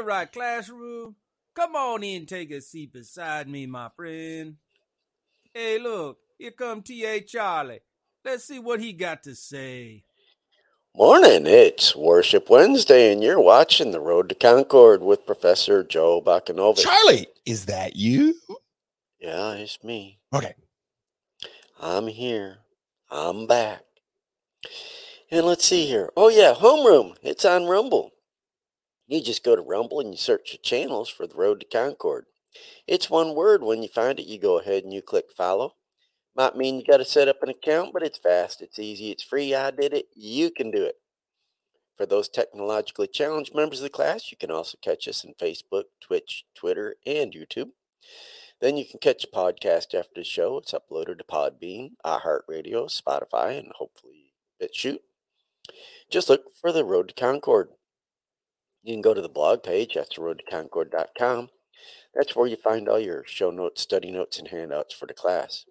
the right classroom. Come on in, take a seat beside me, my friend. Hey, look, here come T.A. Charlie. Let's see what he got to say. Morning, it's Worship Wednesday, and you're watching The Road to Concord with Professor Joe Bakanovic. Charlie, is that you? Yeah, it's me. Okay. I'm here. I'm back. And let's see here. Oh, yeah, Homeroom. It's on Rumble. You just go to Rumble and you search the channels for The Road to Concord. It's one word. When you find it, you go ahead and you click follow. Might mean you got to set up an account, but it's fast, it's easy, it's free. I did it. You can do it. For those technologically challenged members of the class, you can also catch us on Facebook, Twitch, Twitter, and YouTube. Then you can catch a podcast after the show. It's uploaded to Podbean, iHeartRadio, Spotify, and hopefully BitChute. Just look for the Road to Concord. You can go to the blog page, that's the road to concord.com. That's where you find all your show notes, study notes, and handouts for the class.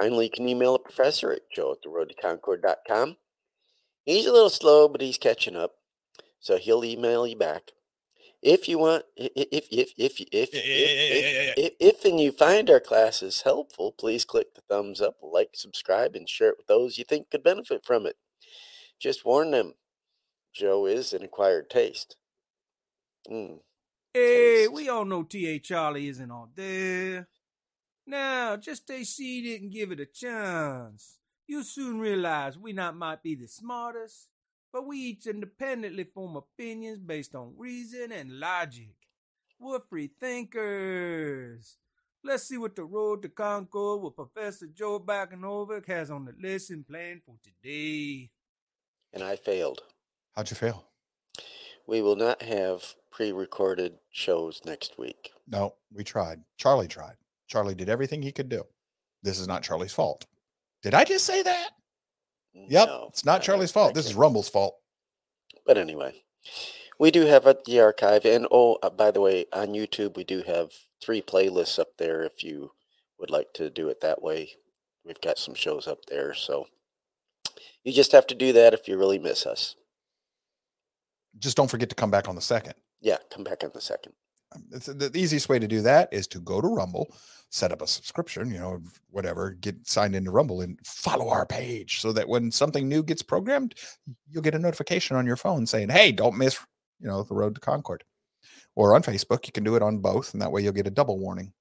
Finally, you can email a professor at joe at the road to concord.com. He's a little slow, but he's catching up, so he'll email you back. If you want, if if if if if if and you find our classes helpful, please click the thumbs up, like, subscribe, and share it with those you think could benefit from it. Just warn them Joe is an acquired taste. Mm, Hey, taste. we all know T.A. Charlie isn't all there. Now, just stay seated and give it a chance. You'll soon realize we not might be the smartest, but we each independently form opinions based on reason and logic. We're free thinkers. Let's see what the road to Concord with Professor Joe Bakanovic has on the lesson plan for today. And I failed. How'd you fail? We will not have pre recorded shows next week. No, we tried. Charlie tried. Charlie did everything he could do. This is not Charlie's fault. Did I just say that? Yep. No, it's not Charlie's fault. This is Rumble's fault. But anyway, we do have at the archive, and oh, uh, by the way, on YouTube we do have three playlists up there. If you would like to do it that way, we've got some shows up there. So you just have to do that if you really miss us. Just don't forget to come back on the second. Yeah, come back on the second. Um, it's- the the easiest way to do that is to go to Rumble, set up a subscription, you know, whatever, get signed into Rumble and follow our page so that when something new gets programmed, you'll get a notification on your phone saying, hey, don't miss, you know, the road to Concord. Or on Facebook, you can do it on both, and that way you'll get a double warning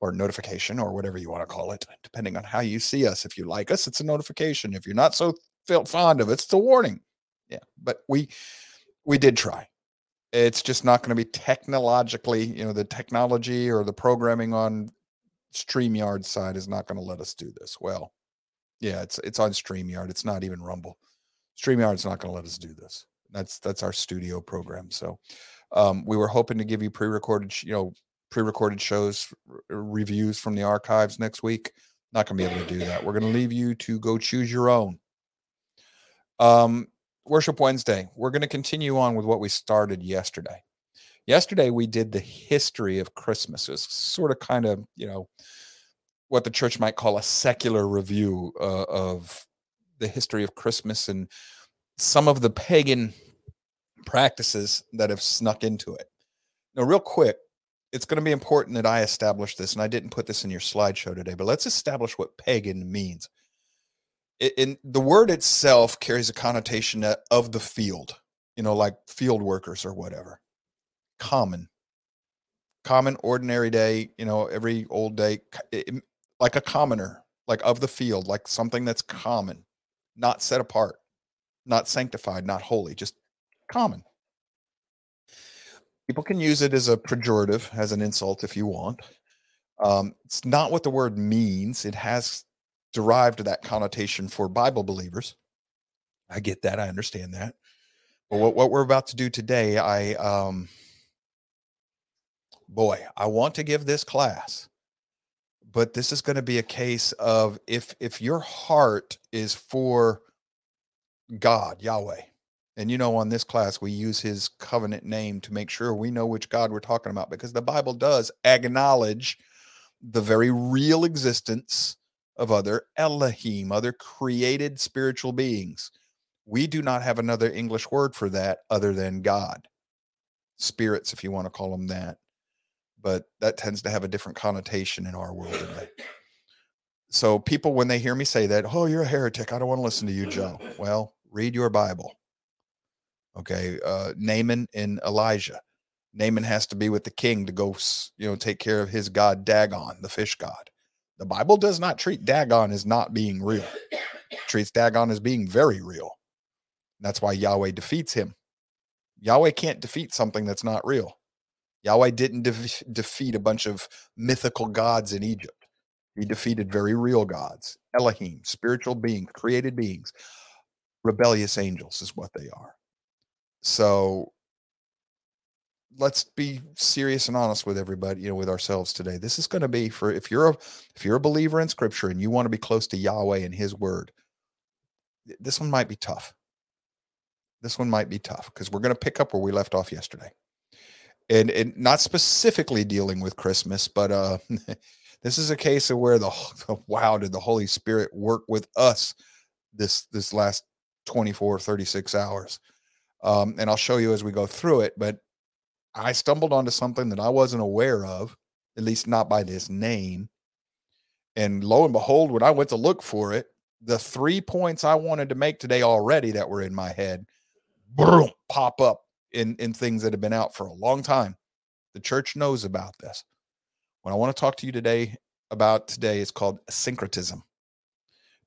or notification or whatever you want to call it, depending on how you see us. If you like us, it's a notification. If you're not so felt fond of it, it's a warning. Yeah. But we we did try it's just not going to be technologically, you know, the technology or the programming on StreamYard side is not going to let us do this. Well, yeah, it's it's on StreamYard. It's not even Rumble. StreamYard's not going to let us do this. That's that's our studio program. So um, we were hoping to give you pre-recorded, you know, pre-recorded shows r- reviews from the archives next week. Not going to be able to do that. We're going to leave you to go choose your own. Um, Worship Wednesday. We're going to continue on with what we started yesterday. Yesterday we did the history of Christmas. Was sort of kind of, you know, what the church might call a secular review uh, of the history of Christmas and some of the pagan practices that have snuck into it. Now, real quick, it's going to be important that I establish this, and I didn't put this in your slideshow today, but let's establish what pagan means. In the word itself carries a connotation of the field, you know, like field workers or whatever. Common, common, ordinary day, you know, every old day, like a commoner, like of the field, like something that's common, not set apart, not sanctified, not holy, just common. People can use it as a pejorative, as an insult if you want. Um, it's not what the word means. It has derived that connotation for Bible believers. I get that. I understand that. But what, what we're about to do today, I um boy, I want to give this class, but this is going to be a case of if if your heart is for God, Yahweh, and you know, on this class, we use his covenant name to make sure we know which God we're talking about because the Bible does acknowledge the very real existence of other Elohim, other created spiritual beings. We do not have another English word for that other than God. Spirits, if you want to call them that. But that tends to have a different connotation in our world today. So people, when they hear me say that, oh, you're a heretic. I don't want to listen to you, Joe. Well, read your Bible. Okay. Uh, Naaman and Elijah. Naaman has to be with the king to go, you know, take care of his god Dagon, the fish god. The Bible does not treat Dagon as not being real. It treats Dagon as being very real. That's why Yahweh defeats him. Yahweh can't defeat something that's not real. Yahweh didn't de- defeat a bunch of mythical gods in Egypt. He defeated very real gods, Elohim, spiritual beings, created beings. Rebellious angels is what they are. So let's be serious and honest with everybody, you know, with ourselves today. This is going to be for if you're a if you're a believer in scripture and you want to be close to Yahweh and his word, this one might be tough. This one might be tough because we're going to pick up where we left off yesterday. And and not specifically dealing with Christmas, but uh this is a case of where the wow did the Holy Spirit work with us this this last 24 36 hours. Um, and I'll show you as we go through it, but I stumbled onto something that I wasn't aware of, at least not by this name. And lo and behold, when I went to look for it, the three points I wanted to make today already that were in my head boom, pop up in, in things that have been out for a long time. The church knows about this. What I want to talk to you today about today is called syncretism.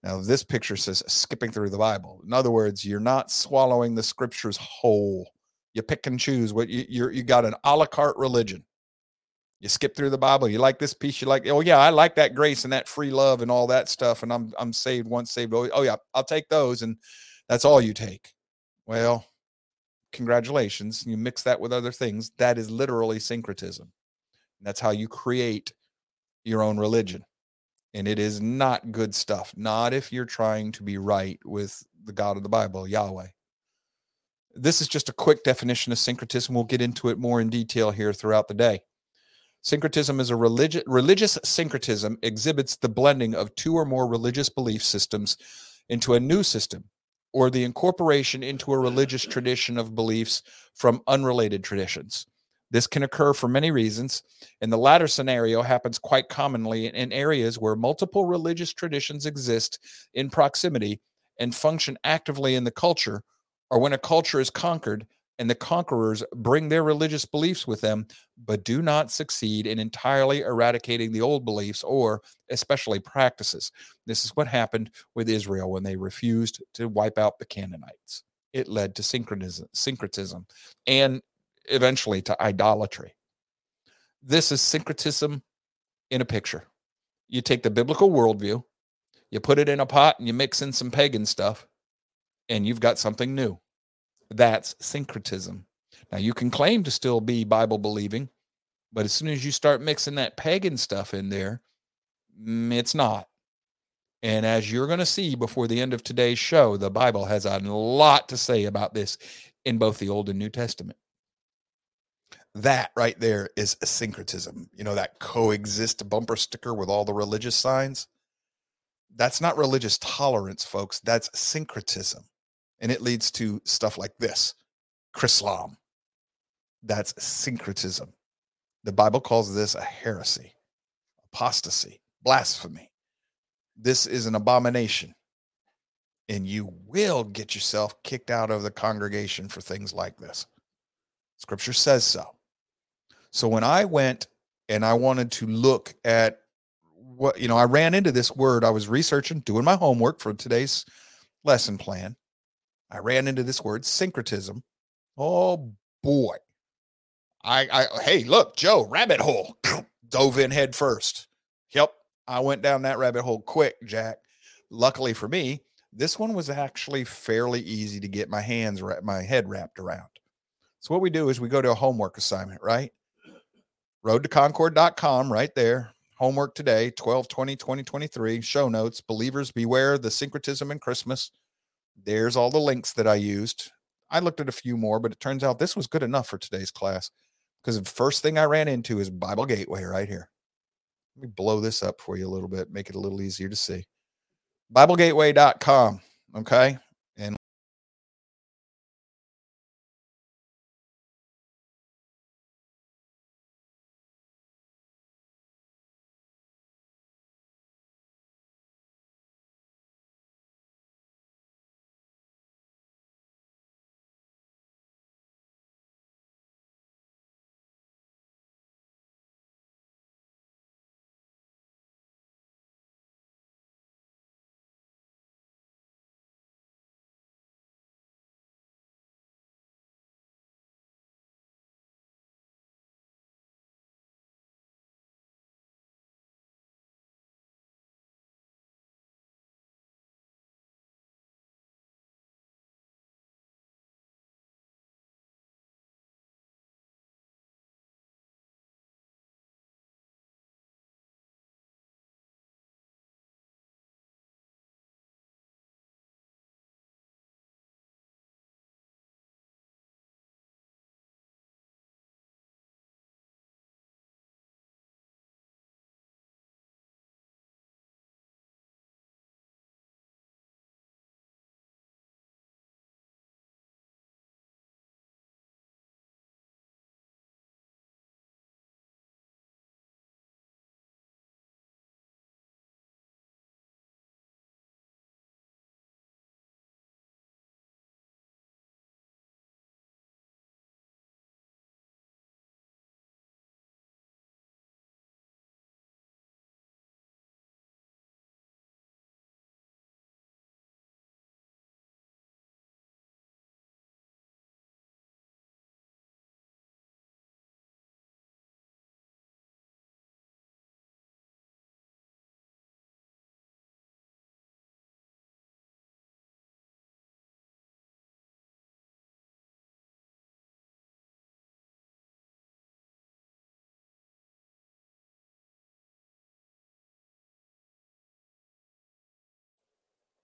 Now, this picture says skipping through the Bible. In other words, you're not swallowing the scriptures whole you pick and choose what you you you got an a la carte religion. You skip through the Bible. You like this piece. You like, oh yeah, I like that grace and that free love and all that stuff. And I'm I'm saved once, saved. Oh, yeah, I'll take those. And that's all you take. Well, congratulations. You mix that with other things. That is literally syncretism. That's how you create your own religion. And it is not good stuff. Not if you're trying to be right with the God of the Bible, Yahweh. This is just a quick definition of syncretism. We'll get into it more in detail here throughout the day. Syncretism is a religious religious syncretism exhibits the blending of two or more religious belief systems into a new system or the incorporation into a religious tradition of beliefs from unrelated traditions. This can occur for many reasons, and the latter scenario happens quite commonly in areas where multiple religious traditions exist in proximity and function actively in the culture or when a culture is conquered and the conquerors bring their religious beliefs with them, but do not succeed in entirely eradicating the old beliefs or especially practices. This is what happened with Israel when they refused to wipe out the Canaanites. It led to syncretism, syncretism and eventually to idolatry. This is syncretism in a picture. You take the biblical worldview, you put it in a pot, and you mix in some pagan stuff, and you've got something new. That's syncretism. Now, you can claim to still be Bible believing, but as soon as you start mixing that pagan stuff in there, mm, it's not. And as you're going to see before the end of today's show, the Bible has a lot to say about this in both the Old and New Testament. That right there is syncretism. You know, that coexist bumper sticker with all the religious signs. That's not religious tolerance, folks. That's syncretism. And it leads to stuff like this Chrislam. That's syncretism. The Bible calls this a heresy, apostasy, blasphemy. This is an abomination. And you will get yourself kicked out of the congregation for things like this. Scripture says so. So when I went and I wanted to look at what, you know, I ran into this word. I was researching, doing my homework for today's lesson plan. I ran into this word syncretism. Oh boy. I, I hey, look, Joe, rabbit hole. Dove in head first. Yep. I went down that rabbit hole quick, Jack. Luckily for me, this one was actually fairly easy to get my hands my head wrapped around. So what we do is we go to a homework assignment, right? Road to concord.com right there. Homework today, 12 20 2023. Show notes. Believers beware the syncretism in Christmas. There's all the links that I used. I looked at a few more, but it turns out this was good enough for today's class because the first thing I ran into is Bible Gateway right here. Let me blow this up for you a little bit, make it a little easier to see. BibleGateway.com. Okay.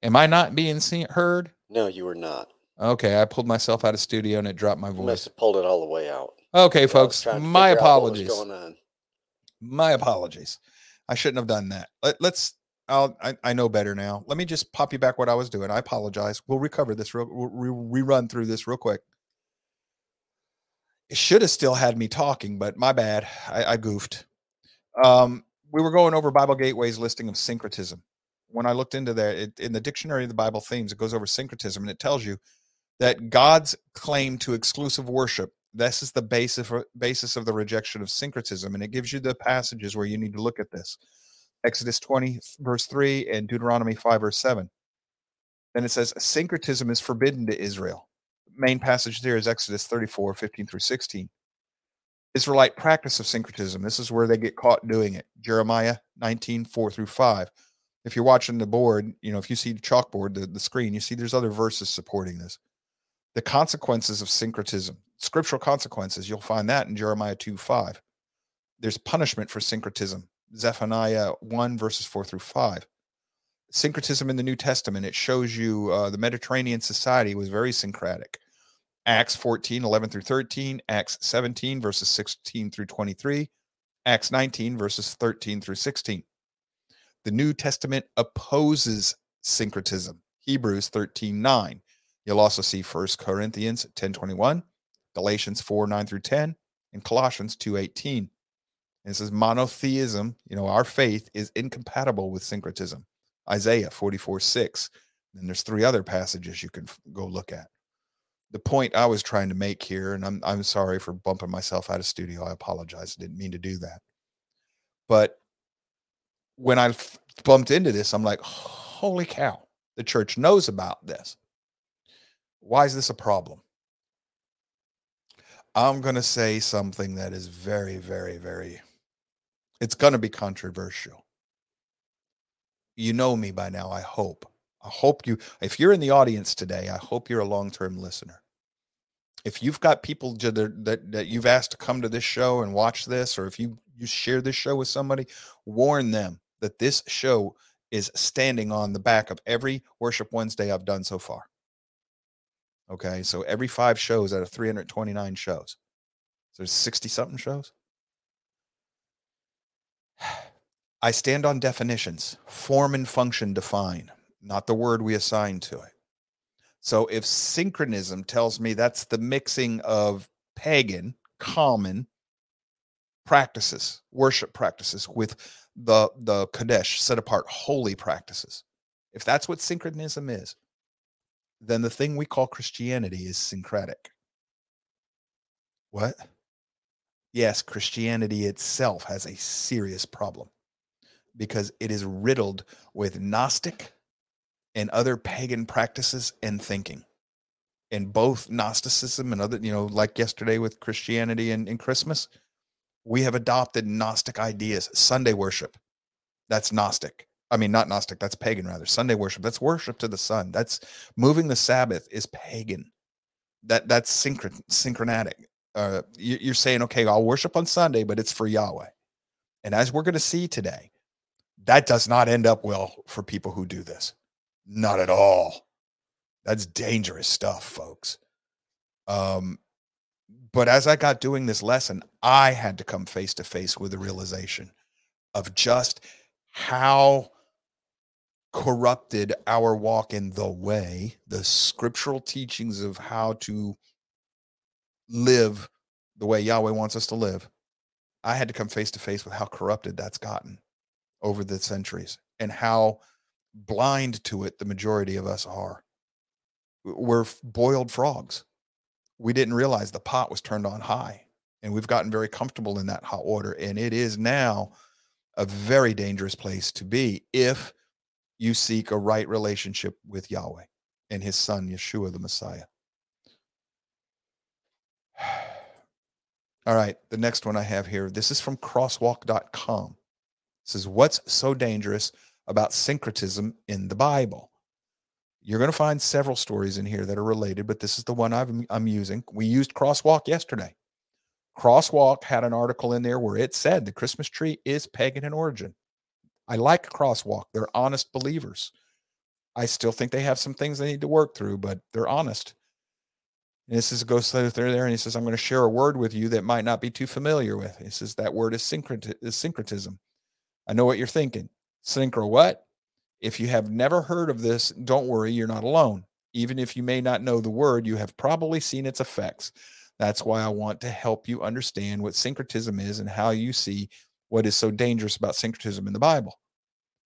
Am I not being seen heard? No, you were not. Okay, I pulled myself out of studio and it dropped my You must voice. have pulled it all the way out. Okay, folks, my figure out what was apologies. going on. My apologies. I shouldn't have done that. Let, let's. I'll, I I know better now. Let me just pop you back what I was doing. I apologize. We'll recover this real. We'll re- rerun through this real quick. It should have still had me talking, but my bad. I, I goofed. Um, we were going over Bible Gateway's listing of syncretism. When I looked into that, it, in the dictionary of the Bible themes, it goes over syncretism, and it tells you that God's claim to exclusive worship. This is the basis basis of the rejection of syncretism, and it gives you the passages where you need to look at this. Exodus 20, verse 3, and Deuteronomy 5, verse 7. Then it says, syncretism is forbidden to Israel. Main passage there is Exodus 34, 15 through 16. Israelite practice of syncretism. This is where they get caught doing it. Jeremiah 19, 4 through 5. If you're watching the board, you know, if you see the chalkboard, the, the screen, you see there's other verses supporting this. The consequences of syncretism, scriptural consequences, you'll find that in Jeremiah 2, 5. There's punishment for syncretism. Zephaniah 1, verses 4 through 5. Syncretism in the New Testament, it shows you uh, the Mediterranean society was very syncretic. Acts 14, 11 through 13, Acts 17, verses 16 through 23, Acts 19, verses 13 through 16. The New Testament opposes syncretism. Hebrews 13, 9. You'll also see 1 Corinthians 10, 21, Galatians 4, 9 through 10, and Colossians 2, 18. And it says monotheism, you know, our faith is incompatible with syncretism. Isaiah 44, 6. And there's three other passages you can go look at the point I was trying to make here, and I'm I'm sorry for bumping myself out of studio. I apologize. I didn't mean to do that. But when I bumped into this, I'm like, holy cow, the church knows about this. Why is this a problem? I'm going to say something that is very, very, very, it's going to be controversial. You know me by now, I hope. I hope you, if you're in the audience today, I hope you're a long term listener. If you've got people the, that, that you've asked to come to this show and watch this, or if you, you share this show with somebody, warn them that this show is standing on the back of every Worship Wednesday I've done so far. Okay. So every five shows out of 329 shows. So there's 60 something shows. I stand on definitions, form and function define not the word we assign to it. So if synchronism tells me that's the mixing of pagan, common practices, worship practices with the the Kadesh, set apart holy practices. If that's what synchronism is, then the thing we call Christianity is syncretic. What? Yes, Christianity itself has a serious problem because it is riddled with Gnostic and other pagan practices and thinking. And both Gnosticism and other, you know, like yesterday with Christianity and, and Christmas, we have adopted Gnostic ideas. Sunday worship, that's Gnostic. I mean, not Gnostic, that's pagan rather. Sunday worship, that's worship to the sun. That's moving the Sabbath is pagan. That that's synchron synchronatic. Uh, you, you're saying, okay, I'll worship on Sunday, but it's for Yahweh. And as we're going to see today, that does not end up well for people who do this. Not at all. That's dangerous stuff, folks. Um, but as I got doing this lesson, I had to come face to face with the realization of just how corrupted our walk in the way, the scriptural teachings of how to live the way Yahweh wants us to live. I had to come face to face with how corrupted that's gotten over the centuries and how blind to it the majority of us are. We're boiled frogs. We didn't realize the pot was turned on high, and we've gotten very comfortable in that hot water. And it is now a very dangerous place to be if you seek a right relationship with Yahweh and his son, Yeshua the Messiah. All right, the next one I have here. This is from crosswalk.com. It says, What's so dangerous about syncretism in the Bible? You're going to find several stories in here that are related, but this is the one I've, I'm using. We used Crosswalk yesterday. Crosswalk had an article in there where it said the Christmas tree is pagan in origin. I like Crosswalk. They're honest believers. I still think they have some things they need to work through, but they're honest. And this is goes through there, and he says, "I'm going to share a word with you that might not be too familiar with." He says that word is, is syncretism. I know what you're thinking. Synchro what? If you have never heard of this, don't worry, you're not alone. Even if you may not know the word, you have probably seen its effects. That's why I want to help you understand what syncretism is and how you see what is so dangerous about syncretism in the Bible.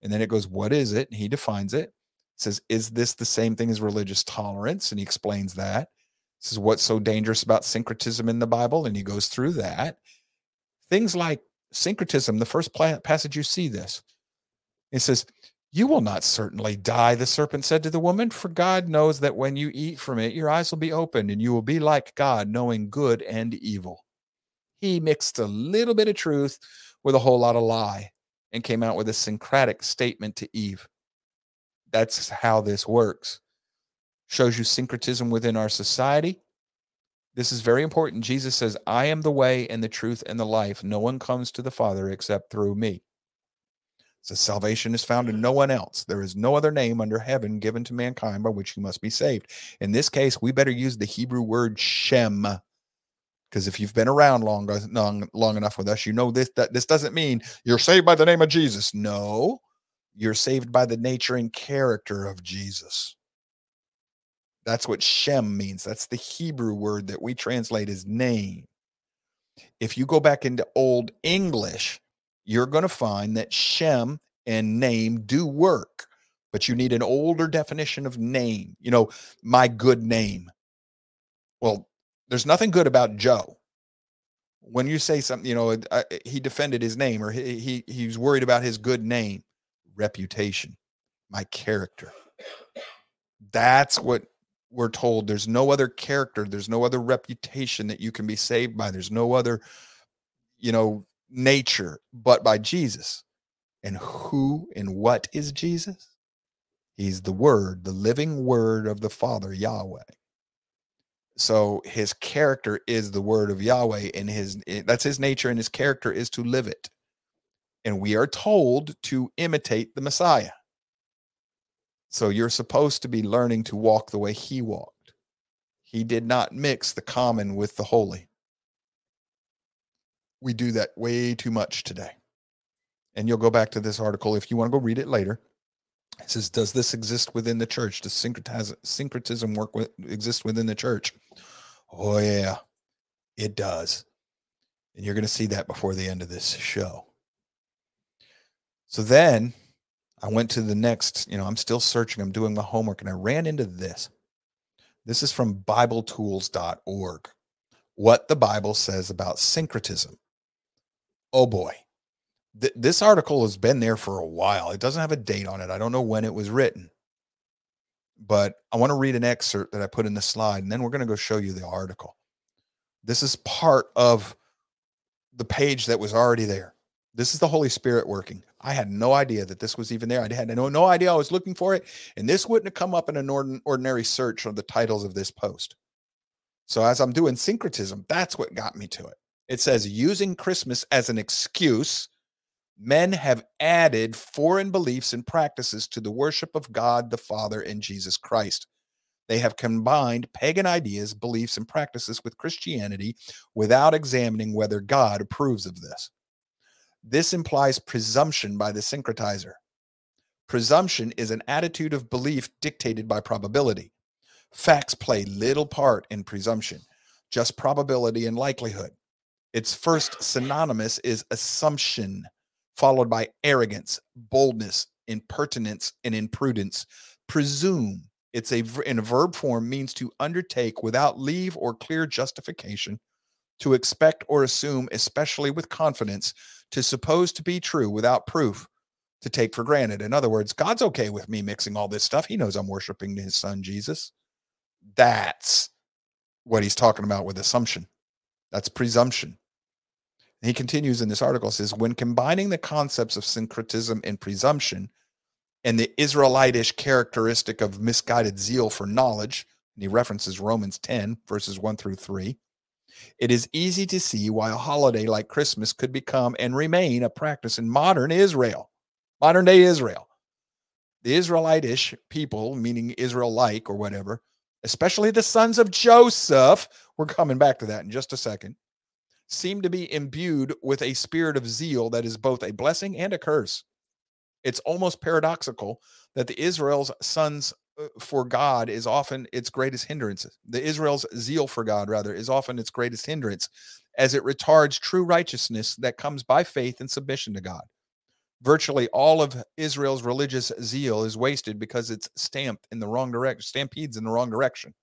And then it goes, What is it? And he defines it. says, Is this the same thing as religious tolerance? And he explains that. This is what's so dangerous about syncretism in the Bible. And he goes through that. Things like syncretism, the first passage you see this, it says, You will not certainly die, the serpent said to the woman, for God knows that when you eat from it, your eyes will be opened and you will be like God, knowing good and evil. He mixed a little bit of truth with a whole lot of lie and came out with a syncretic statement to Eve. That's how this works shows you syncretism within our society. This is very important. Jesus says, I am the way and the truth and the life. No one comes to the Father except through me. So salvation is found in mm-hmm. no one else. There is no other name under heaven given to mankind by which you must be saved. In this case, we better use the Hebrew word Shem. Because if you've been around long, uh, long, long enough with us, you know this that this doesn't mean you're saved by the name of Jesus. No, you're saved by the nature and character of Jesus. That's what Shem means. That's the Hebrew word that we translate as name. If you go back into Old English, you're going to find that Shem and name do work, but you need an older definition of name. You know, my good name. Well, there's nothing good about Joe. When you say something, you know, uh, he defended his name or he, he he's worried about his good name, reputation, my character. That's what we're told there's no other character, there's no other reputation that you can be saved by. There's no other, you know, nature but by Jesus. And who and what is Jesus? He's the Word, the living Word of the Father, Yahweh. So his character is the Word of Yahweh, and his eh, that's his nature, and his character is to live it. And we are told to imitate the Messiah. So you're supposed to be learning to walk the way he walked. He did not mix the common with the holy. We do that way too much today. And you'll go back to this article if you want to go read it later. It says, Does this exist within the church? Does syncretism work with, exist within the church? Oh, yeah, it does. And you're going to see that before the end of this show. So then I went to the next, you know, I'm still searching, I'm doing my homework, and I ran into this. This is from BibleTools.org. What the Bible says about syncretism. Oh boy. Th- this article has been there for a while. It doesn't have a date on it. I don't know when it was written. But I want to read an excerpt that I put in the slide, and then we're going to go show you the article. This is part of the page that was already there. This is the Holy Spirit working. I had no idea that this was even there. I had no, no idea I was looking for it. And this wouldn't have come up in an ordinary search of the titles of this post. So as I'm doing syncretism, that's what got me to it. It says using Christmas as an excuse, men have added foreign beliefs and practices to the worship of God the Father and Jesus Christ. They have combined pagan ideas, beliefs, and practices with Christianity without examining whether God approves of this. This implies presumption by the syncretizer. Presumption is an attitude of belief dictated by probability. Facts play little part in presumption, just probability and likelihood. Its first synonymous is assumption, followed by arrogance, boldness, impertinence, and imprudence. Presume, it's a in a verb form means to undertake without leave or clear justification, to expect or assume, especially with confidence, to suppose to be true without proof to take for granted. In other words, God's okay with me mixing all this stuff. He knows I'm worshiping his son Jesus. That's what he's talking about with assumption. That's presumption. He continues in this article says when combining the concepts of syncretism and presumption and the Israelitish characteristic of misguided zeal for knowledge, and he references Romans 10 verses 1 through 3, it is easy to see why a holiday like Christmas could become and remain a practice in modern Israel, modern day Israel. the Israelitish people, meaning Israel like or whatever, especially the sons of Joseph, we're coming back to that in just a second, seem to be imbued with a spirit of zeal that is both a blessing and a curse. It's almost paradoxical that the Israel's sons uh, for God is often its greatest hindrance. The Israel's zeal for God, rather, is often its greatest hindrance as it retards true righteousness that comes by faith and submission to God. Virtually all of Israel's religious zeal is wasted because it's stamped in the wrong direction, stampedes in the wrong direction.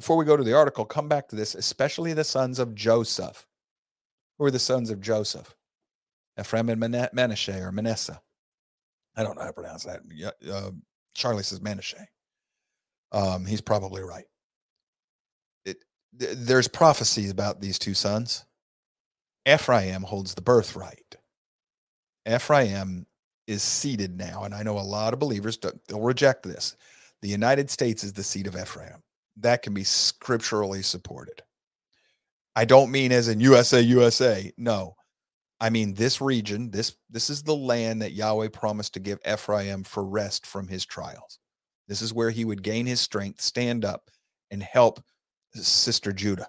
Before we go to the article, come back to this, especially the sons of Joseph. Who are the sons of Joseph? Ephraim and Manasseh or Manasseh. I don't know how to pronounce that. Uh, Charlie says Manasseh. Um, he's probably right. It, th- there's prophecy about these two sons. Ephraim holds the birthright. Ephraim is seated now, and I know a lot of believers they'll reject this. The United States is the seat of Ephraim. That can be scripturally supported. I don't mean as in USA, USA. No, I mean this region. This this is the land that Yahweh promised to give Ephraim for rest from his trials. This is where he would gain his strength, stand up, and help sister Judah,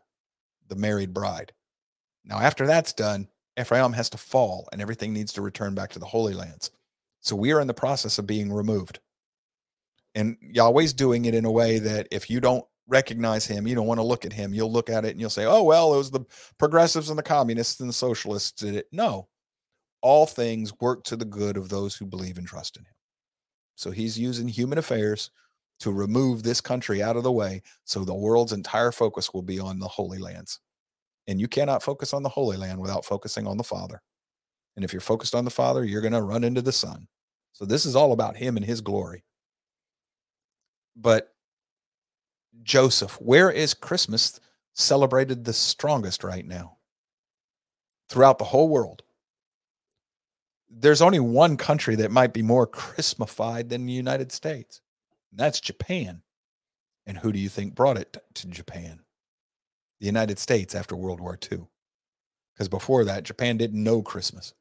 the married bride. Now, after that's done, Ephraim has to fall and everything needs to return back to the Holy Lands. So we are in the process of being removed. And Yahweh's doing it in a way that if you don't recognize him, you don't want to look at him, you'll look at it and you'll say, oh, well, it was the progressives and the communists and the socialists did it. No, all things work to the good of those who believe and trust in him. So he's using human affairs to remove this country out of the way so the world's entire focus will be on the Holy Lands. And you cannot focus on the Holy Land without focusing on the Father. And if you're focused on the Father, you're going to run into the Son. So this is all about Him and His glory. But Joseph, where is Christmas celebrated the strongest right now? Throughout the whole world. There's only one country that might be more Christmified than the United States. And that's Japan. And who do you think brought it to Japan? the United States after World War II. Because before that, Japan didn't know Christmas.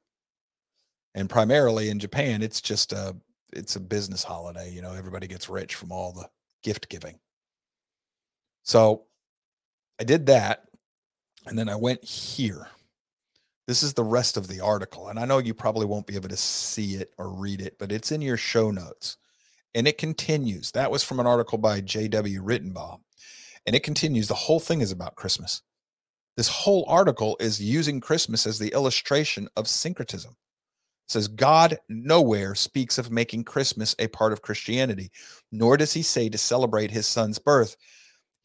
And primarily in Japan, it's just a it's a business holiday. You know, everybody gets rich from all the gift giving. So I did that. And then I went here. This is the rest of the article. And I know you probably won't be able to see it or read it, but it's in your show notes. And it continues. That was from an article by J.W. Ritenbaugh. And it continues. The whole thing is about Christmas. This whole article is using Christmas as the illustration of syncretism. It says God nowhere speaks of making Christmas a part of Christianity, nor does he say to celebrate his son's birth.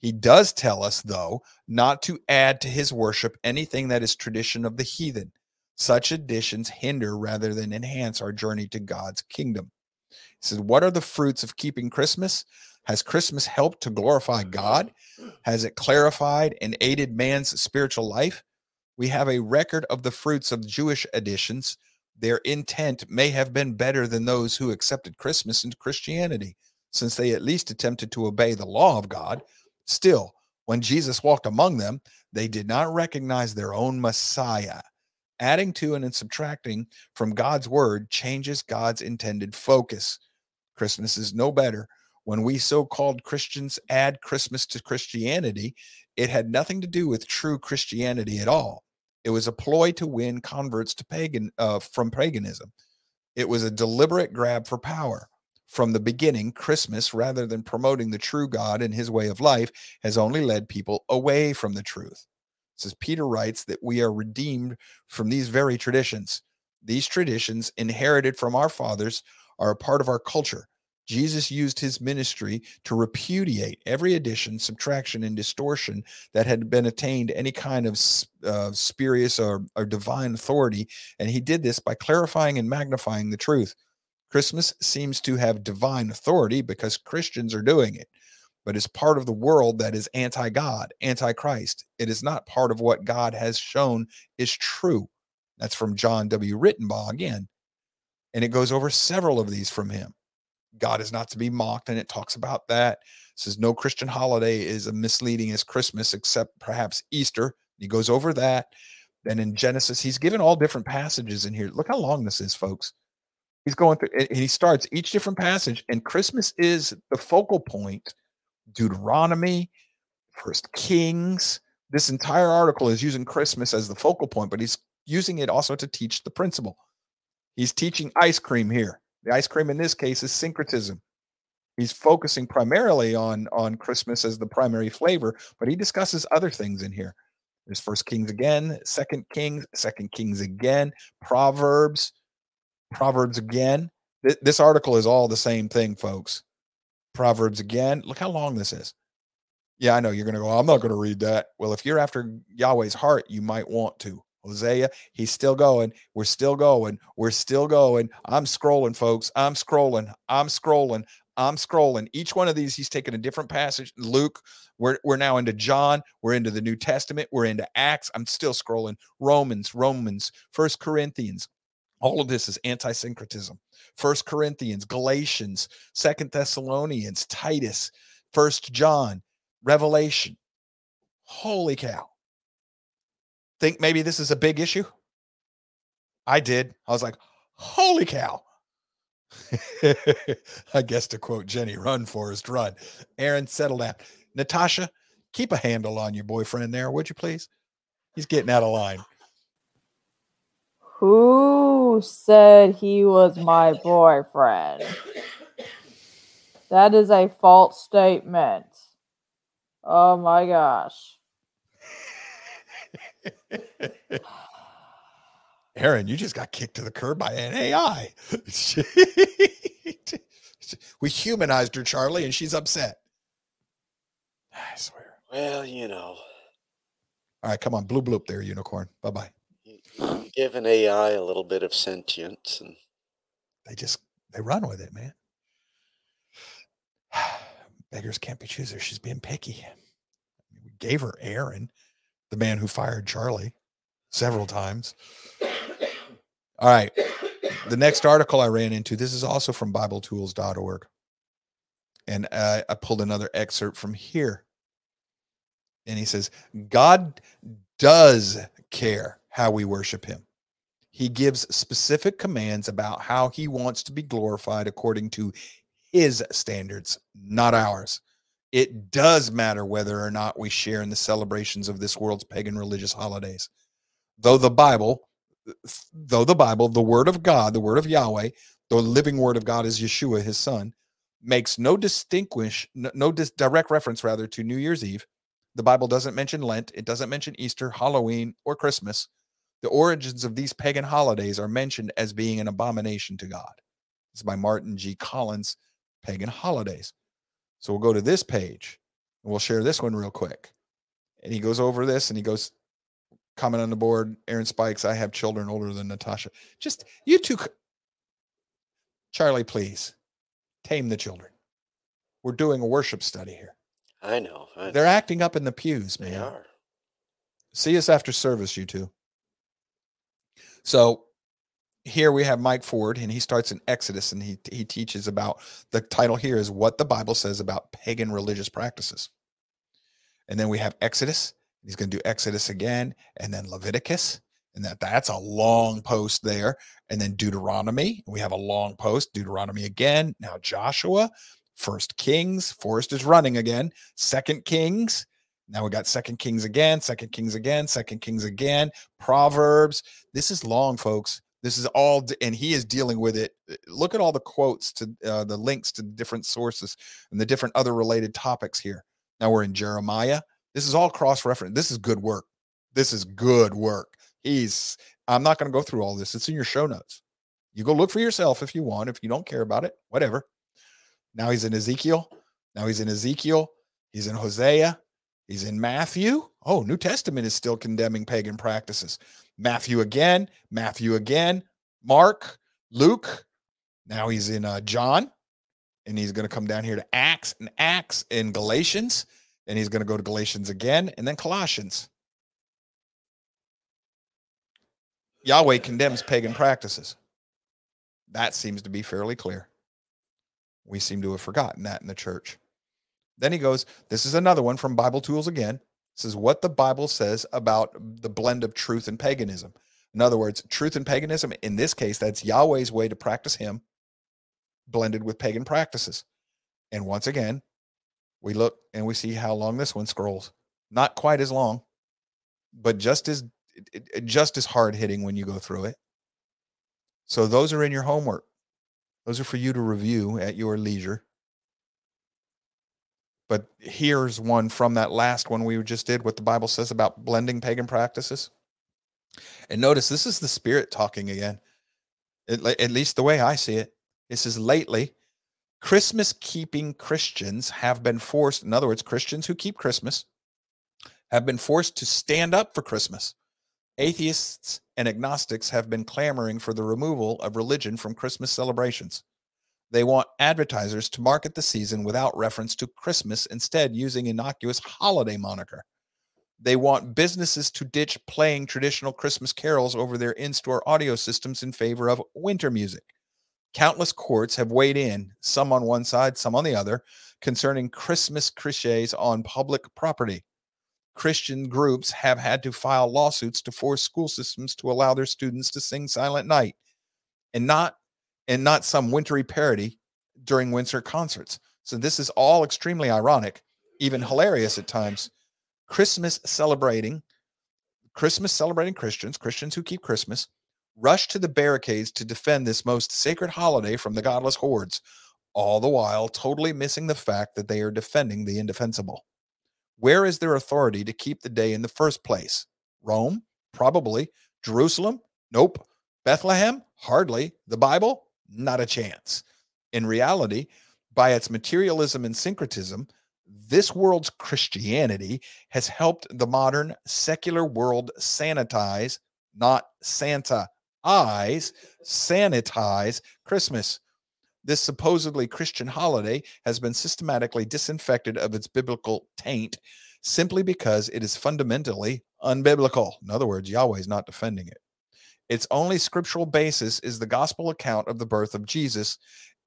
He does tell us, though, not to add to his worship anything that is tradition of the heathen. Such additions hinder rather than enhance our journey to God's kingdom. He says, What are the fruits of keeping Christmas? Has Christmas helped to glorify God? Has it clarified and aided man's spiritual life? We have a record of the fruits of Jewish additions. Their intent may have been better than those who accepted Christmas into Christianity, since they at least attempted to obey the law of God. Still, when Jesus walked among them, they did not recognize their own Messiah. Adding to and subtracting from God's word changes God's intended focus. Christmas is no better when we so called Christians add Christmas to Christianity, it had nothing to do with true Christianity at all. It was a ploy to win converts to pagan uh, from paganism. It was a deliberate grab for power. From the beginning, Christmas, rather than promoting the true God and his way of life, has only led people away from the truth. Says Peter writes that we are redeemed from these very traditions. These traditions, inherited from our fathers, are a part of our culture. Jesus used his ministry to repudiate every addition, subtraction, and distortion that had been attained any kind of uh, spurious or, or divine authority. And he did this by clarifying and magnifying the truth. Christmas seems to have divine authority because Christians are doing it, but it's part of the world that is anti God, anti Christ. It is not part of what God has shown is true. That's from John W. Ritenbaugh again. And it goes over several of these from him. God is not to be mocked, and it talks about that. It says no Christian holiday is as misleading as Christmas, except perhaps Easter. He goes over that. Then in Genesis, he's given all different passages in here. Look how long this is, folks. He's going through, and he starts each different passage, and Christmas is the focal point. Deuteronomy, First Kings. This entire article is using Christmas as the focal point, but he's using it also to teach the principle. He's teaching ice cream here. The ice cream in this case is syncretism. He's focusing primarily on on Christmas as the primary flavor, but he discusses other things in here. There's First Kings again, Second Kings, Second Kings again, Proverbs, Proverbs again. Th- this article is all the same thing, folks. Proverbs again. Look how long this is. Yeah, I know you're going to go, I'm not going to read that. Well, if you're after Yahweh's heart, you might want to. Hosea, he's still going. We're still going. We're still going. I'm scrolling, folks. I'm scrolling. I'm scrolling. I'm scrolling. Each one of these, he's taking a different passage. Luke, we're, we're now into John. We're into the New Testament. We're into Acts. I'm still scrolling. Romans, Romans, First Corinthians. All of this is anti-syncretism. First Corinthians, Galatians, Second Thessalonians, Titus, First John, Revelation. Holy cow. Think maybe this is a big issue? I did. I was like, holy cow. I guess to quote Jenny, run, Forrest, run. Aaron, settle down. Natasha, keep a handle on your boyfriend there, would you please? He's getting out of line. Who said he was my boyfriend? That is a false statement. Oh my gosh. Aaron, you just got kicked to the curb by an AI. we humanized her, Charlie, and she's upset. I swear. Well, you know, All right, come on, blue bloop there, unicorn. Bye bye. Give an AI a little bit of sentience, and They just they run with it, man. Beggars can't be choosers. She's being picky. We gave her Aaron, the man who fired Charlie several times. All right. The next article I ran into, this is also from BibleTools.org. And I pulled another excerpt from here. And he says, God does care how we worship him. He gives specific commands about how he wants to be glorified according to his standards, not ours. It does matter whether or not we share in the celebrations of this world's pagan religious holidays. Though the Bible, though the Bible, the word of God, the word of Yahweh, the living word of God is Yeshua, his son, makes no distinguish, no, dis, direct reference rather to New Year's Eve. The Bible doesn't mention Lent, it doesn't mention Easter, Halloween, or Christmas. The origins of these pagan holidays are mentioned as being an abomination to God. It's by Martin G. Collins, Pagan Holidays. So we'll go to this page and we'll share this one real quick. And he goes over this and he goes, comment on the board, Aaron Spikes, I have children older than Natasha. Just you two, Charlie, please tame the children. We're doing a worship study here. I know, I know They're acting up in the pews, they man. are. See us after service, you two. So here we have Mike Ford, and he starts in Exodus, and he he teaches about the title here is what the Bible says about pagan religious practices. And then we have Exodus. He's going to do Exodus again, and then Leviticus, and that that's a long post there. And then Deuteronomy, we have a long post. Deuteronomy again. Now Joshua, First Kings. Forrest is running again. Second Kings. Now we got Second Kings again, Second Kings again, Second Kings again, Proverbs. This is long, folks. This is all, and he is dealing with it. Uh, Look at all the quotes to uh, the links to different sources and the different other related topics here. Now we're in Jeremiah. This is all cross reference. This is good work. This is good work. He's, I'm not going to go through all this. It's in your show notes. You go look for yourself if you want. If you don't care about it, whatever. Now he's in Ezekiel. Now he's in Ezekiel. He's in Hosea. He's in Matthew. Oh, New Testament is still condemning pagan practices. Matthew again, Matthew again, Mark, Luke. Now he's in uh, John, and he's going to come down here to Acts and Acts in Galatians, and he's going to go to Galatians again, and then Colossians. Yahweh condemns pagan practices. That seems to be fairly clear. We seem to have forgotten that in the church. Then he goes, This is another one from Bible Tools again. This is what the Bible says about the blend of truth and paganism. In other words, truth and paganism, in this case, that's Yahweh's way to practice Him, blended with pagan practices. And once again, we look and we see how long this one scrolls. Not quite as long, but just as just as hard hitting when you go through it. So those are in your homework. Those are for you to review at your leisure. But here's one from that last one we just did, what the Bible says about blending pagan practices. And notice this is the Spirit talking again, at, at least the way I see it. It says, lately, Christmas keeping Christians have been forced, in other words, Christians who keep Christmas, have been forced to stand up for Christmas. Atheists and agnostics have been clamoring for the removal of religion from Christmas celebrations. They want advertisers to market the season without reference to Christmas, instead, using innocuous holiday moniker. They want businesses to ditch playing traditional Christmas carols over their in store audio systems in favor of winter music. Countless courts have weighed in, some on one side, some on the other, concerning Christmas cliches on public property. Christian groups have had to file lawsuits to force school systems to allow their students to sing Silent Night and not and not some wintry parody during winter concerts. So this is all extremely ironic, even hilarious at times. Christmas celebrating Christmas celebrating Christians, Christians who keep Christmas, rush to the barricades to defend this most sacred holiday from the godless hordes, all the while totally missing the fact that they are defending the indefensible. Where is their authority to keep the day in the first place? Rome? Probably. Jerusalem? Nope. Bethlehem? Hardly. The Bible? Not a chance. In reality, by its materialism and syncretism, this world's Christianity has helped the modern secular world sanitize, not Santa eyes, sanitize Christmas. This supposedly Christian holiday has been systematically disinfected of its biblical taint simply because it is fundamentally unbiblical. In other words, Yahweh is not defending it. Its only scriptural basis is the gospel account of the birth of Jesus,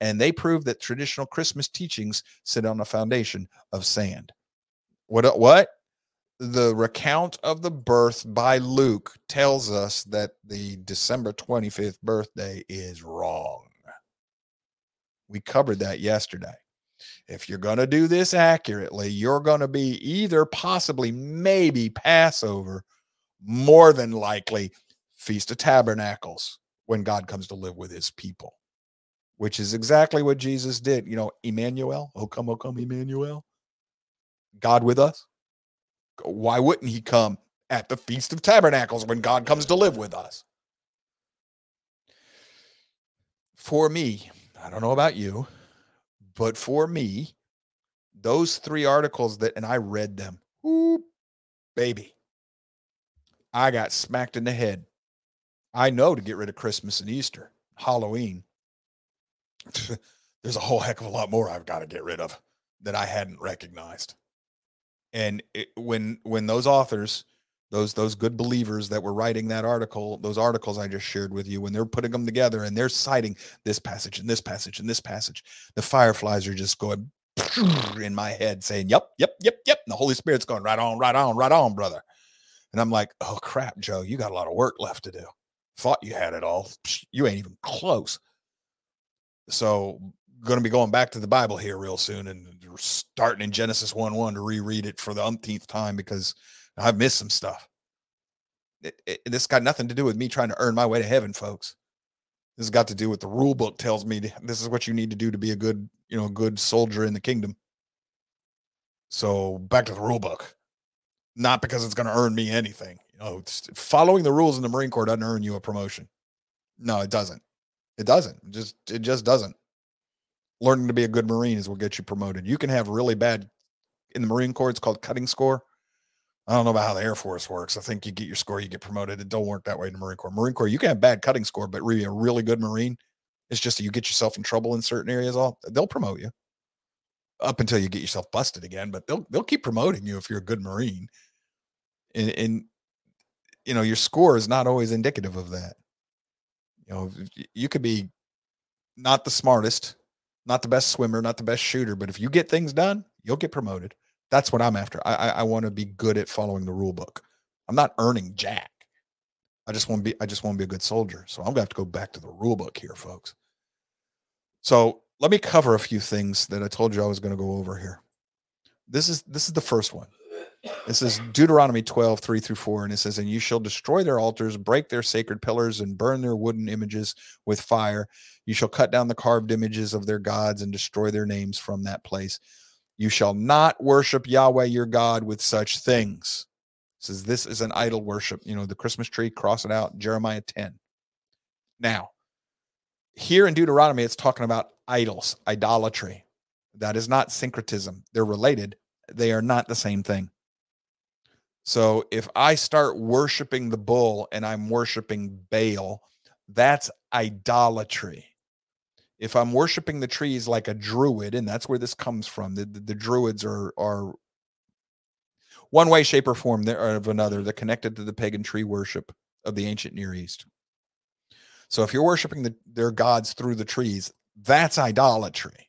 and they prove that traditional Christmas teachings sit on a foundation of sand. What? What? The recount of the birth by Luke tells us that the December 25th birthday is wrong. We covered that yesterday. If you're going to do this accurately, you're going to be either possibly, maybe Passover, more than likely Feast of Tabernacles when God comes to live with his people, which is exactly what Jesus did. You know, Emmanuel, oh come, oh come, Emmanuel, God with us. Why wouldn't he come at the Feast of Tabernacles when God comes to live with us? For me, I don't know about you, but for me, those three articles that, and I read them, whoop, baby, I got smacked in the head I know to get rid of Christmas and Easter, Halloween. There's a whole heck of a lot more I've got to get rid of that I hadn't recognized. And it, when when those authors, those those good believers that were writing that article, those articles I just shared with you, when they're putting them together and they're citing this passage and this passage and this passage, the fireflies are just going in my head saying, "Yep, yep, yep, yep." And the Holy Spirit's going right on, right on, right on, brother. And I'm like, "Oh crap, Joe, you got a lot of work left to do." Thought you had it all. You ain't even close. So, going to be going back to the Bible here real soon and starting in Genesis 1 1 to reread it for the umpteenth time because I've missed some stuff. It, it, this got nothing to do with me trying to earn my way to heaven, folks. This has got to do with the rule book tells me this is what you need to do to be a good, you know, good soldier in the kingdom. So back to the rule book. Not because it's going to earn me anything. Oh, following the rules in the Marine Corps doesn't earn you a promotion. No, it doesn't. It doesn't. It just it just doesn't. Learning to be a good Marine is what gets you promoted. You can have really bad in the Marine Corps. It's called cutting score. I don't know about how the Air Force works. I think you get your score, you get promoted. It don't work that way in the Marine Corps. Marine Corps, you can have bad cutting score, but really a really good Marine. It's just that you get yourself in trouble in certain areas. All they'll promote you up until you get yourself busted again. But they'll they'll keep promoting you if you're a good Marine. And, and you know your score is not always indicative of that you know you could be not the smartest not the best swimmer not the best shooter but if you get things done you'll get promoted that's what i'm after i i, I want to be good at following the rule book i'm not earning jack I just want to be I just want to be a good soldier. So I'm gonna have to go back to the rule book here, folks. So let me cover a few things that I told you I was to go over here. This is this is the first one. This is Deuteronomy 12, 3 through 4. And it says, And you shall destroy their altars, break their sacred pillars, and burn their wooden images with fire. You shall cut down the carved images of their gods and destroy their names from that place. You shall not worship Yahweh your God with such things. It says this is an idol worship. You know, the Christmas tree, cross it out, Jeremiah 10. Now, here in Deuteronomy, it's talking about idols, idolatry. That is not syncretism. They're related, they are not the same thing. So if I start worshiping the bull and I'm worshiping Baal, that's idolatry. If I'm worshiping the trees like a druid, and that's where this comes from, the, the, the druids are are one way, shape, or form of another. They're connected to the pagan tree worship of the ancient Near East. So if you're worshiping the, their gods through the trees, that's idolatry.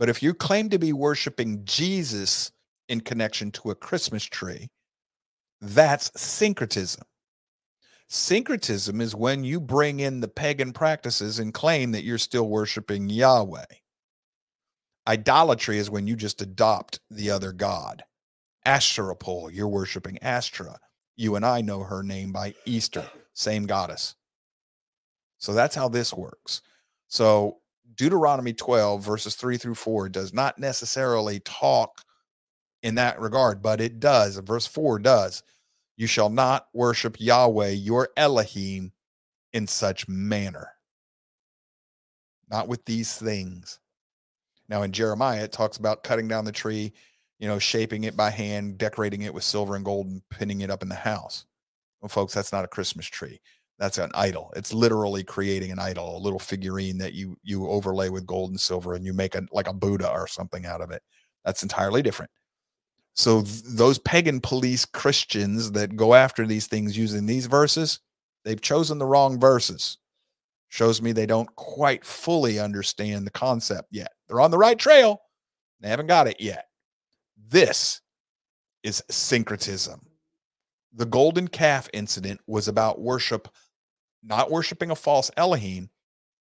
But if you claim to be worshiping Jesus in connection to a Christmas tree, that's syncretism. Syncretism is when you bring in the pagan practices and claim that you're still worshiping Yahweh. Idolatry is when you just adopt the other god. Asherah pole, you're worshiping Astra. You and I know her name by Easter, same goddess. So that's how this works. So Deuteronomy 12, verses 3 through 4, does not necessarily talk in that regard, but it does. Verse 4 does. You shall not worship Yahweh, your Elohim, in such manner. Not with these things. Now, in Jeremiah, it talks about cutting down the tree, you know, shaping it by hand, decorating it with silver and gold, and pinning it up in the house. Well, folks, that's not a Christmas tree. That's an idol. It's literally creating an idol, a little figurine that you you overlay with gold and silver, and you make a like a Buddha or something out of it. That's entirely different. So th- those pagan police Christians that go after these things using these verses, they've chosen the wrong verses. Shows me they don't quite fully understand the concept yet. They're on the right trail. They haven't got it yet. This is syncretism. The golden calf incident was about worship, not worshiping a false Elohim.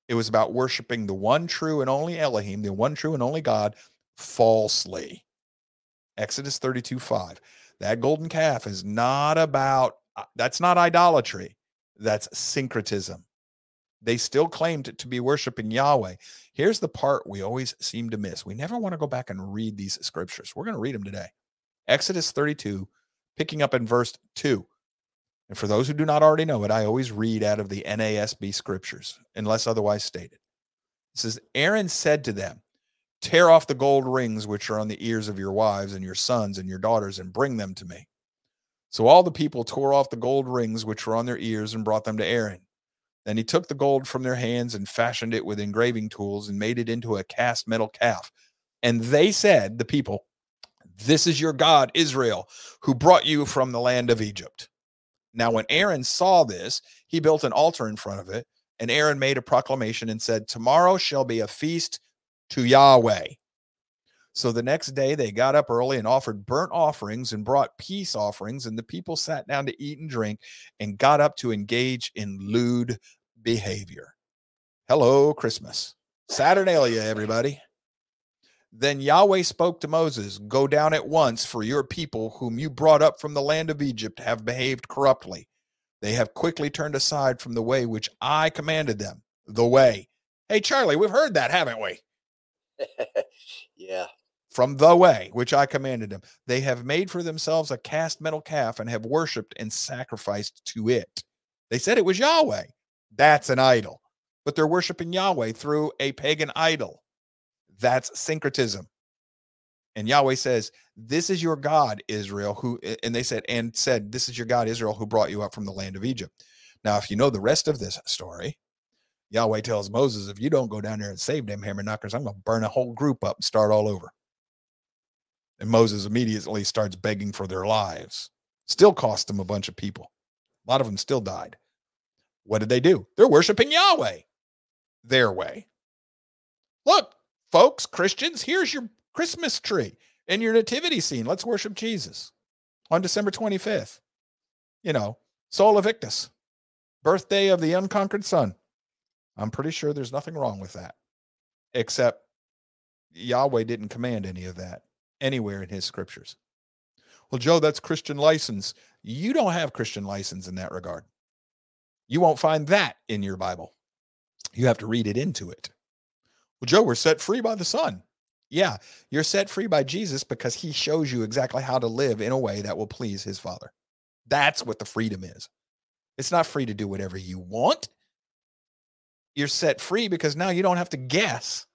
It was about worshiping the one true and only Elohim, the one true and only God, falsely. Exodus 32 5. That golden calf is not about, uh, that's not idolatry. That's syncretism. They still claimed to be worshiping Yahweh. Here's the part we always seem to miss. We never want to go back and read these scriptures. We're going to read them today. Exodus 32, picking up in verse 2. And for those who do not already know it, I always read out of the NASB scriptures, unless otherwise stated. It says, Aaron said to them, Tear off the gold rings which are on the ears of your wives and your sons and your daughters, and bring them to me. So all the people tore off the gold rings which were on their ears and brought them to Aaron. Then he took the gold from their hands and fashioned it with engraving tools and made it into a cast metal calf. And they said, the people, This is your God, Israel, who brought you from the land of Egypt. Now, when Aaron saw this, he built an altar in front of it. And Aaron made a proclamation and said, Tomorrow shall be a feast to Yahweh. So the next day they got up early and offered burnt offerings and brought peace offerings, and the people sat down to eat and drink and got up to engage in lewd behavior. Hello, Christmas. Saturnalia, everybody. Then Yahweh spoke to Moses Go down at once, for your people, whom you brought up from the land of Egypt, have behaved corruptly. They have quickly turned aside from the way which I commanded them. The way. Hey, Charlie, we've heard that, haven't we? yeah. From the way which I commanded them, they have made for themselves a cast metal calf and have worshipped and sacrificed to it. They said it was Yahweh. That's an idol, but they're worshiping Yahweh through a pagan idol. That's syncretism. And Yahweh says, This is your God, Israel, who, and they said, and said, This is your God, Israel, who brought you up from the land of Egypt. Now, if you know the rest of this story, Yahweh tells Moses, if you don't go down there and save them hammer knockers, I'm going to burn a whole group up and start all over. And Moses immediately starts begging for their lives. Still cost them a bunch of people. A lot of them still died. What did they do? They're worshiping Yahweh their way. Look, folks, Christians, here's your Christmas tree and your nativity scene. Let's worship Jesus on December 25th. You know, Sol Invictus. birthday of the unconquered sun. I'm pretty sure there's nothing wrong with that, except Yahweh didn't command any of that anywhere in his scriptures. Well, Joe, that's Christian license. You don't have Christian license in that regard. You won't find that in your Bible. You have to read it into it. Well, Joe, we're set free by the Son. Yeah, you're set free by Jesus because he shows you exactly how to live in a way that will please his Father. That's what the freedom is. It's not free to do whatever you want. You're set free because now you don't have to guess.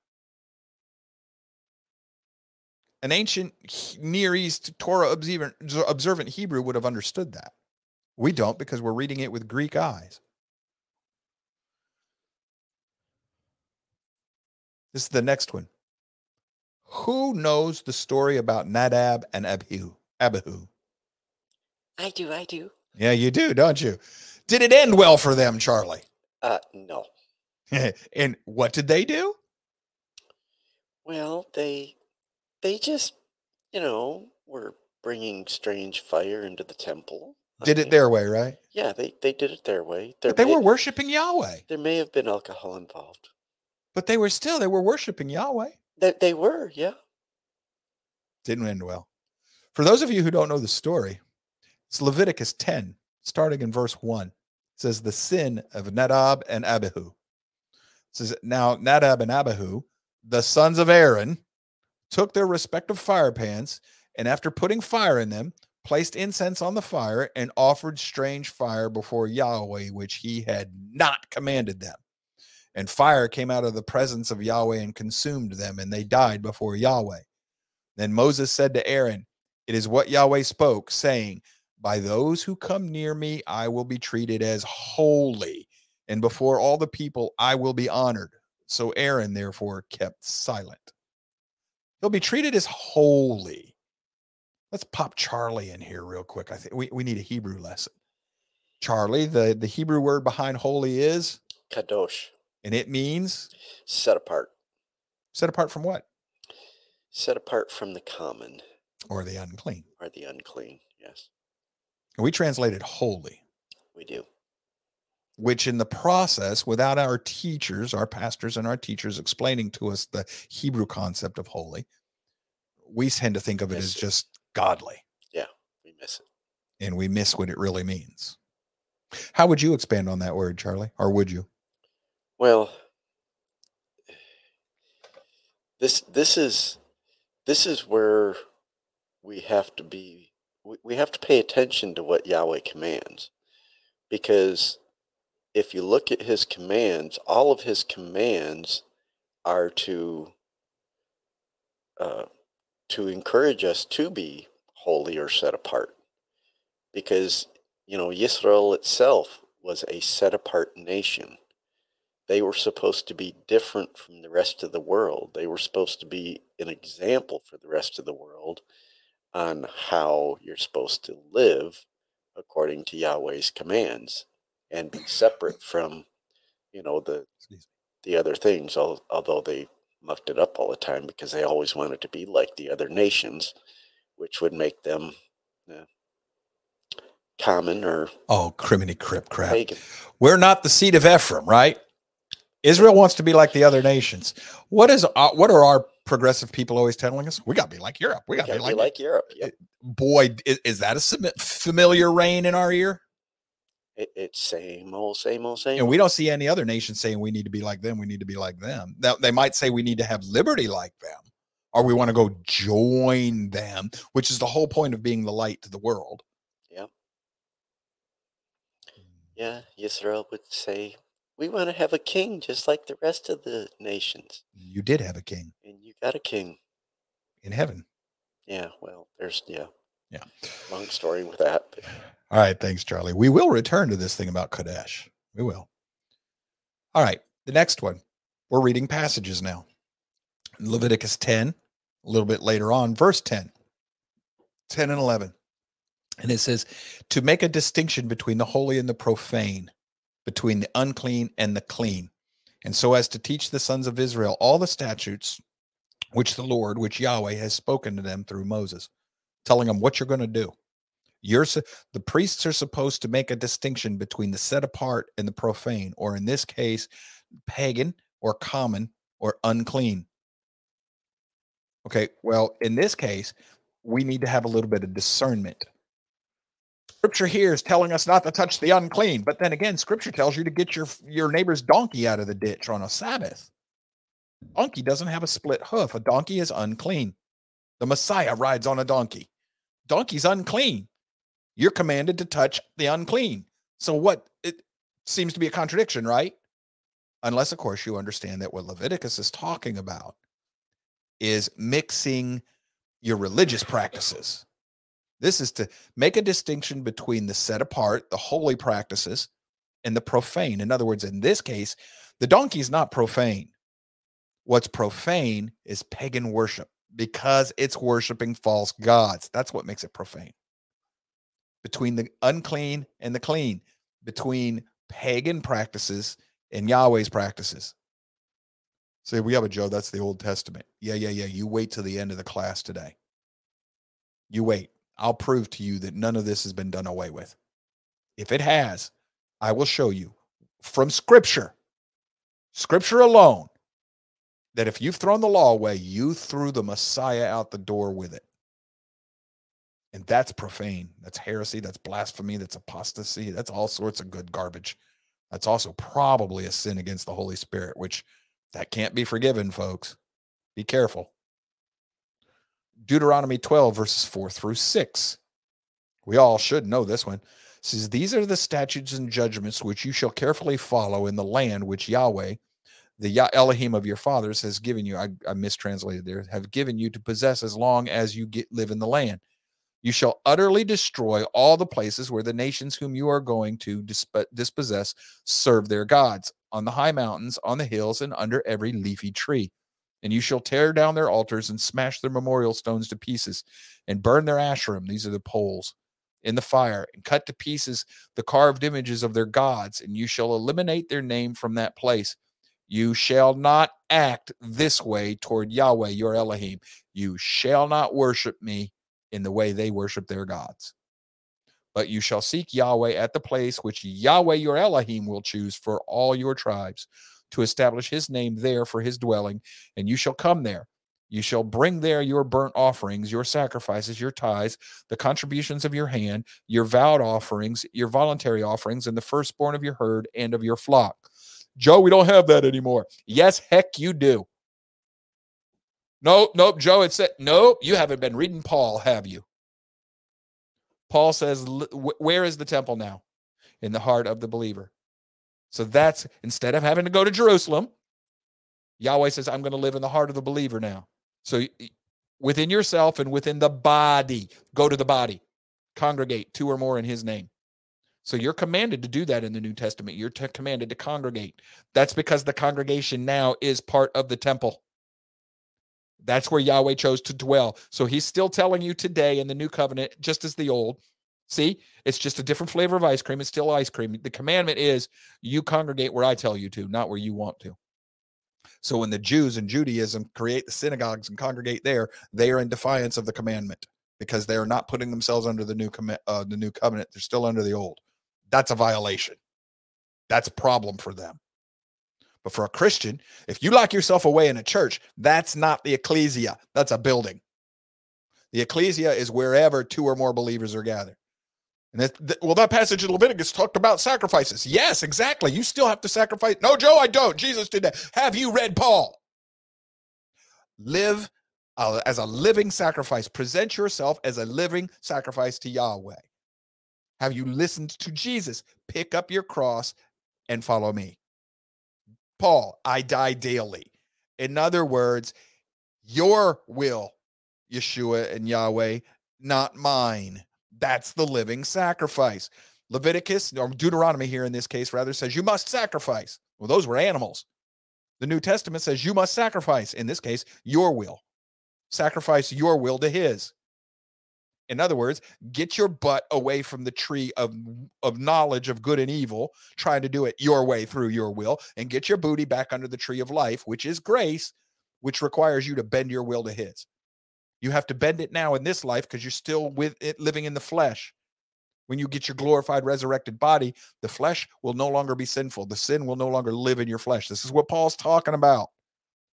An ancient Near East Torah observant, Hebrew would have understood that. We don't because we're reading it with Greek eyes. This is the next one. Who knows the story about Nadab and Abihu? Abihu. I do, I do. Yeah, you do, don't you? Did it end well for them, Charlie? Uh, no. and what did they do? Well, they, they just, you know, were bringing strange fire into the temple. I Did it their way, right? Yeah, they, they did it their way. There But they may, were worshiping Yahweh. there may have been alcohol involved. But they were still, they were worshiping Yahweh. That they were, yeah. Didn't end well. For those of you who don't know the story, it's Leviticus 10, starting in verse 1. It says, The sin of Nadab and Abihu. It says, Now Nadab and Abihu, the sons of Aaron, took their respective fire pans, and after putting fire in them, placed incense on the fire and offered strange fire before Yahweh, which he had not commanded them. And fire came out of the presence of Yahweh and consumed them, and they died before Yahweh. Then Moses said to Aaron, It is what Yahweh spoke, saying, By those who come near me, I will be treated as holy, and before all the people, I will be honored. So Aaron, therefore, kept silent. He'll be treated as holy. Let's pop Charlie in here real quick. I think we, we need a Hebrew lesson. Charlie, the, the Hebrew word behind holy is, Kadosh, and it means set apart. set apart from what? Set apart from the common Or the unclean. or the unclean. Yes, And we it holy. we do. which in the process, without our teachers, our pastors and our teachers explaining to us the Hebrew concept of holy, we tend to think of it as just godly Yeah, We miss it. and we miss what it really means. How would you expand on that word, Charlie? Or would you? Well, this this is this is where we have to be we, have to pay attention to what Yahweh commands. Because if you look at his commands, all of his commands are to uh, to encourage us to be holy or set apart. Because, you know, Israel itself was a set apart nation they were supposed to be different from the rest of the world. They were supposed to be an example for the rest of the world on how you're supposed to live according to Yahweh's commands and be separate from, you know, the the other things. Although they mucked it up all the time because they always wanted to be like the other nations, which would make them uh, common or Oh, criminy crip crap. pagan. We're not the seed of Ephraim, right? Israel wants to be like the other nations. What is uh, what are our progressive people always telling us? We got to be like Europe. We got to be like, like Europe. Yep. boy. Is, is that a familiar reign in our ear? It, it's same old, same old, same. And we don't see any other nation saying we need to be like them. We need to be like them. Now, they might say we need to have liberty like them, or we want to go join them, which is the whole point of being the light to the world. Yeah, Yeah, Israel would say, We want to have a king just like the rest of the nations. You did have a king And you got a king. in heaven. Yeah, well, there's, yeah. Yeah. Long story with that. But All right. Thanks, Charlie. We will return to this thing about Kadesh. We will. All right. The next one. We're reading passages now. Leviticus 10, a little bit later on, verse 10, 10 and 11. And it says, to make a distinction between the holy and the profane, between the unclean and the clean, and so as to teach the sons of Israel all the statutes which the Lord, which Yahweh has spoken to them through Moses, telling them what you're going to do. You're the priests are supposed to make a distinction between the set apart and the profane, or in this case, pagan or common or unclean. Okay, well, in this case, we need to have a little bit of discernment. Scripture here is telling us not to touch the unclean, but then again, Scripture tells you to get your your neighbor's donkey out of the ditch on a Sabbath. Donkey doesn't have a split hoof. A donkey is unclean. The Messiah rides on a donkey. Donkey's unclean. You're commanded to touch the unclean. So what it seems to be a contradiction, right? Unless of course you understand that what Leviticus is talking about is mixing your religious practices. This is to make a distinction between the set apart, the holy practices, and the profane. In other words, in this case, the donkey is not profane. What's profane is pagan worship because it's worshiping false gods. That's what makes it profane. Between the unclean and the clean, between pagan practices and Yahweh's practices. Say, we have a Joe, that's the Old Testament. Yeah, yeah, yeah. You wait till the end of the class today. You wait. I'll prove to you that none of this has been done away with. If it has, I will show you from Scripture, Scripture alone, that if you've thrown the law away, you threw the Messiah out the door with it. And that's profane. That's heresy. That's blasphemy. That's apostasy. That's all sorts of good garbage. That's also probably a sin against the Holy Spirit, which that can't be forgiven, folks. Be careful. Deuteronomy 12, verses 4 through 6. We all should know this one. It says, These are the statutes and judgments which you shall carefully follow in the land which Yahweh, the Elohim of your fathers, has given you. I, I mistranslated there, have given you to possess as long as you get live in the land. You shall utterly destroy all the places where the nations whom you are going to disp- dispossess serve their gods, on the high mountains, on the hills, and under every leafy tree. And you shall tear down their altars and smash their memorial stones to pieces, and burn their asherim, these are the poles, in the fire, and cut to pieces the carved images of their gods, and you shall eliminate their name from that place. You shall not act this way toward Yahweh your Elohim. You shall not worship me in the way they worship their gods. But you shall seek Yahweh at the place which Yahweh your Elohim will choose for all your tribes to establish his name there for his dwelling, and you shall come there. You shall bring there your burnt offerings, your sacrifices, your tithes, the contributions of your hand, your vowed offerings, your voluntary offerings, and the firstborn of your herd and of your flock. Joe, we don't have that anymore. Yes, heck, you do. Nope, nope, Joe, it said, nope, you haven't been reading Paul, have you? Paul says, where is the temple now? In the heart of the believer. So that's instead of having to go to Jerusalem, Yahweh says, I'm going to live in the heart of the believer now. So within yourself and within the body, go to the body, congregate two or more in his name. So you're commanded to do that in the New Testament. You're t- commanded to congregate. That's because the congregation now is part of the temple. That's where Yahweh chose to dwell. So he's still telling you today in the new covenant, just as the old. See, it's just a different flavor of ice cream. It's still ice cream. The commandment is you congregate where I tell you to, not where you want to. So when the Jews and Judaism create the synagogues and congregate there, they are in defiance of the commandment because they are not putting themselves under the new com- uh, the new covenant. They're still under the old. That's a violation. That's a problem for them. But for a Christian, if you lock yourself away in a church, that's not the ecclesia, that's a building. The ecclesia is wherever two or more believers are gathered. And that, well, that passage in Leviticus talked about sacrifices. Yes, exactly. You still have to sacrifice. No, Joe, I don't. Jesus did that. Have you read Paul? Live uh, as a living sacrifice. Present yourself as a living sacrifice to Yahweh. Have you listened to Jesus? Pick up your cross and follow me. Paul, I die daily. In other words, your will, Yeshua and Yahweh, not mine. That's the living sacrifice. Leviticus, or Deuteronomy here in this case, rather says you must sacrifice. Well, those were animals. The New Testament says you must sacrifice, in this case, your will. Sacrifice your will to his. In other words, get your butt away from the tree of, of knowledge of good and evil, trying to do it your way through your will, and get your booty back under the tree of life, which is grace, which requires you to bend your will to His. You have to bend it now in this life because you're still with it living in the flesh. When you get your glorified, resurrected body, the flesh will no longer be sinful. The sin will no longer live in your flesh. This is what Paul's talking about.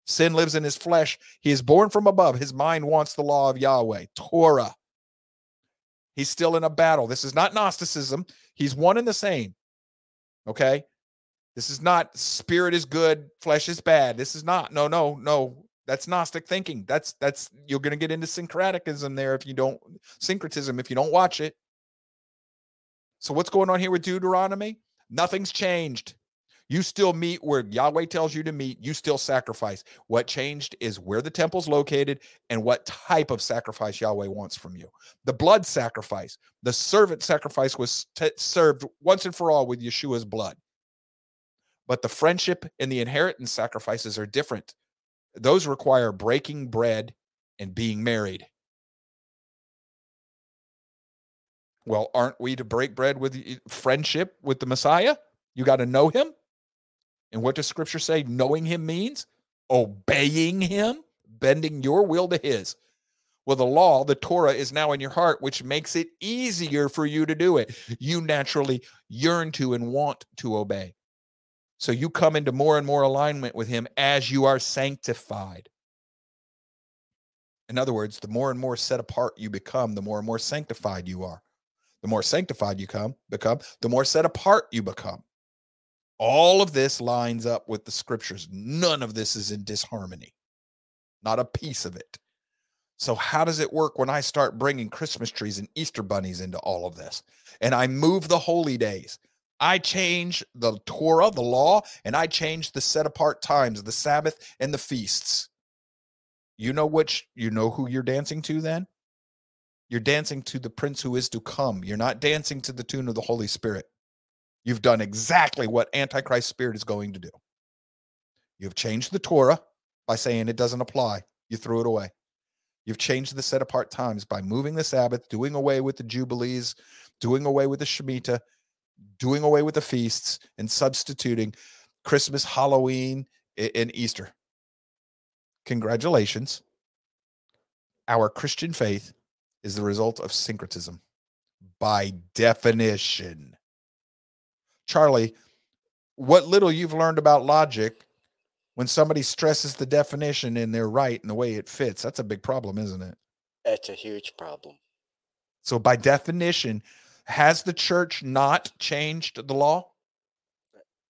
Sin lives in his flesh. He is born from above. His mind wants the law of Yahweh, Torah. He's still in a battle. This is not Gnosticism. He's one and the same. Okay. This is not spirit is good, flesh is bad. This is not. No, no, no. That's Gnostic thinking. That's that's you're going to get into syncretism there if you don't syncretism if you don't watch it. So what's going on here with Deuteronomy? Nothing's changed. You still meet where Yahweh tells you to meet. You still sacrifice. What changed is where the temple's located and what type of sacrifice Yahweh wants from you. The blood sacrifice, the servant sacrifice was t- served once and for all with Yeshua's blood. But the friendship and the inheritance sacrifices are different. Those require breaking bread and being married. Well, aren't we to break bread with friendship with the Messiah? You got to know him. And what does scripture say knowing him means? Obeying him, bending your will to his. Well, the law, the Torah, is now in your heart, which makes it easier for you to do it. You naturally yearn to and want to obey. So you come into more and more alignment with him as you are sanctified. In other words, the more and more set apart you become, the more and more sanctified you are. The more sanctified you come, become, the more set apart you become. All of this lines up with the scriptures. None of this is in disharmony, not a piece of it. So, how does it work when I start bringing Christmas trees and Easter bunnies into all of this? And I move the holy days. I change the Torah, the law, and I change the set apart times, the Sabbath and the feasts. You know which, you know who you're dancing to then? You're dancing to the prince who is to come. You're not dancing to the tune of the Holy Spirit. You've done exactly what Antichrist spirit is going to do. You've changed the Torah by saying it doesn't apply. You threw it away. You've changed the set apart times by moving the Sabbath, doing away with the Jubilees, doing away with the Shemitah, doing away with the feasts, and substituting Christmas, Halloween, and Easter. Congratulations. Our Christian faith is the result of syncretism by definition. Charlie, what little you've learned about logic when somebody stresses the definition and they're right and the way it fits, that's a big problem, isn't it? That's a huge problem. So, by definition, has the church not changed the law?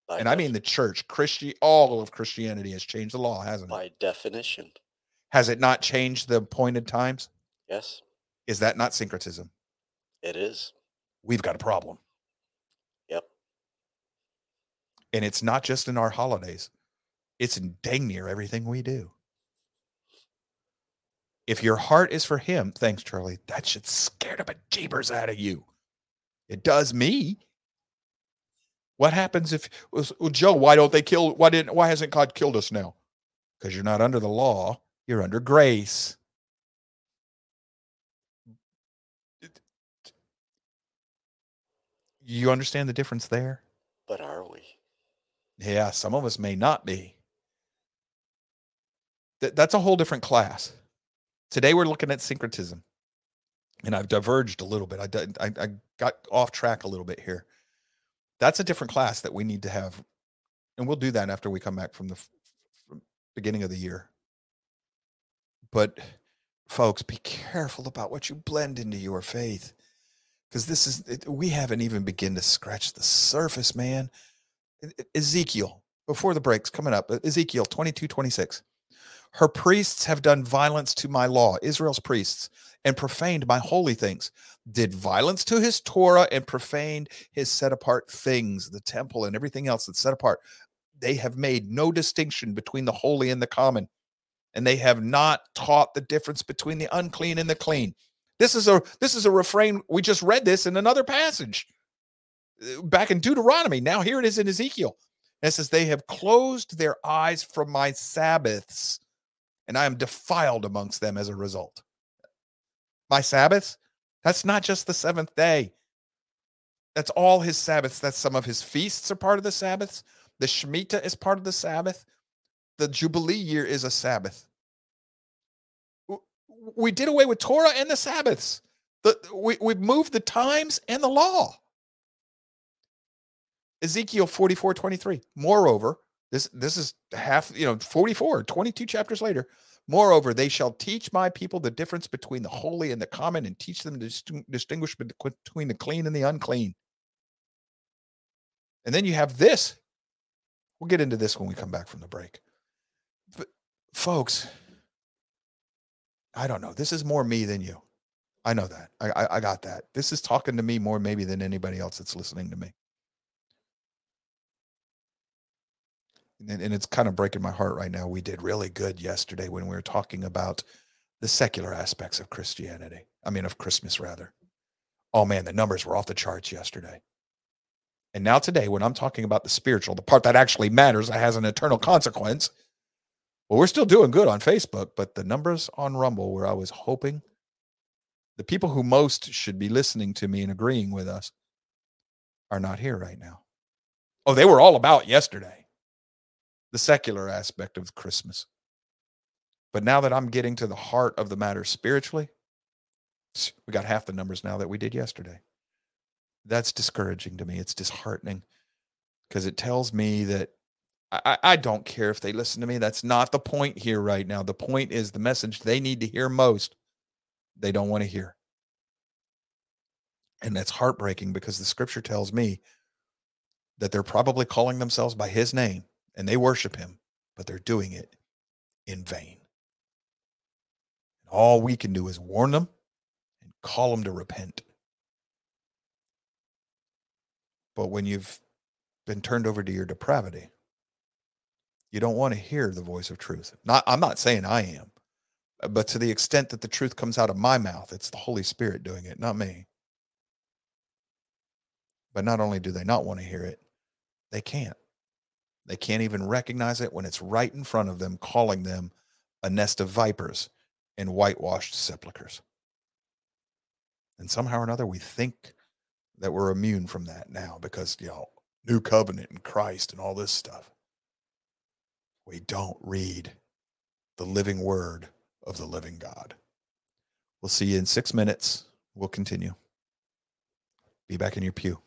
By and def- I mean the church, Christian, all of Christianity has changed the law, hasn't it? By definition. Has it not changed the appointed times? Yes. Is that not syncretism? It is. We've got a problem. Yep. And it's not just in our holidays, it's in dang near everything we do. If your heart is for him, thanks, Charlie, that should scare the bejeebers out of you. It does me. What happens if well, Joe? Why don't they kill? Why didn't? Why hasn't God killed us now? Because you're not under the law. You're under grace. You understand the difference there? But are we? Yeah, some of us may not be. Th- that's a whole different class. Today we're looking at syncretism. And I've diverged a little bit. I, I, I got off track a little bit here. That's a different class that we need to have. And we'll do that after we come back from the from beginning of the year. But folks, be careful about what you blend into your faith because this is we haven't even begun to scratch the surface man Ezekiel, before the breaks coming up, Ezekiel 22, 26. Her priests have done violence to my law, Israel's priests, and profaned my holy things, did violence to his Torah and profaned his set apart things, the temple and everything else that's set apart. They have made no distinction between the holy and the common, and they have not taught the difference between the unclean and the clean. This is a this is a refrain. We just read this in another passage uh, back in Deuteronomy. Now here it is in Ezekiel. It says, They have closed their eyes from my Sabbaths, and I am defiled amongst them as a result. My Sabbaths? That's not just the seventh day. That's all his Sabbaths. That's some of his feasts are part of the Sabbaths. The Shemitah is part of the Sabbath. The Jubilee year is a Sabbath. We did away with Torah and the Sabbaths. The, we, we've moved the times and the law. Ezekiel 44 23. Moreover, this this is half, you know, 44, 22 chapters later. Moreover, they shall teach my people the difference between the holy and the common and teach them to distinguish between the clean and the unclean. And then you have this. We'll get into this when we come back from the break. But folks, I don't know. This is more me than you. I know that. I, I, I got that. This is talking to me more maybe than anybody else that's listening to me. And, and it's kind of breaking my heart right now. We did really good yesterday when we were talking about the secular aspects of Christianity. I mean, of Christmas, rather. Oh man, the numbers were off the charts yesterday. And now today, when I'm talking about the spiritual, the part that actually matters, that has an eternal consequence, well, we're still doing good on Facebook, but the numbers on Rumble, where I was hoping the people who most should be listening to me and agreeing with us are not here right now. Oh, they were all about yesterday the secular aspect of Christmas. But now that I'm getting to the heart of the matter spiritually, we got half the numbers now that we did yesterday. That's discouraging to me. It's disheartening because it tells me that I, I, don't care if they listen to me. That's not the point here right now. The point is the message they need to hear most, they don't want to hear. And that's heartbreaking because the scripture tells me that they're probably calling themselves by his name and they worship him, but they're doing it in vain. And all we can do is warn them and call them to repent. But when you've been turned over to your depravity, you don't want to hear the voice of truth. Not I'm not saying I am, uh, but to the extent that the truth comes out of my mouth, it's the Holy Spirit doing it, not me. But not only do they not want to hear it, they can't. They can't even recognize it when it's right in front of them, calling them a nest of vipers and whitewashed sepulchres. And somehow or another, we think that we're immune from that now because, you know, new covenant and Christ and all this stuff. We don't read the living word of the living God. We'll see you in six minutes. We'll continue. Be back in your pew.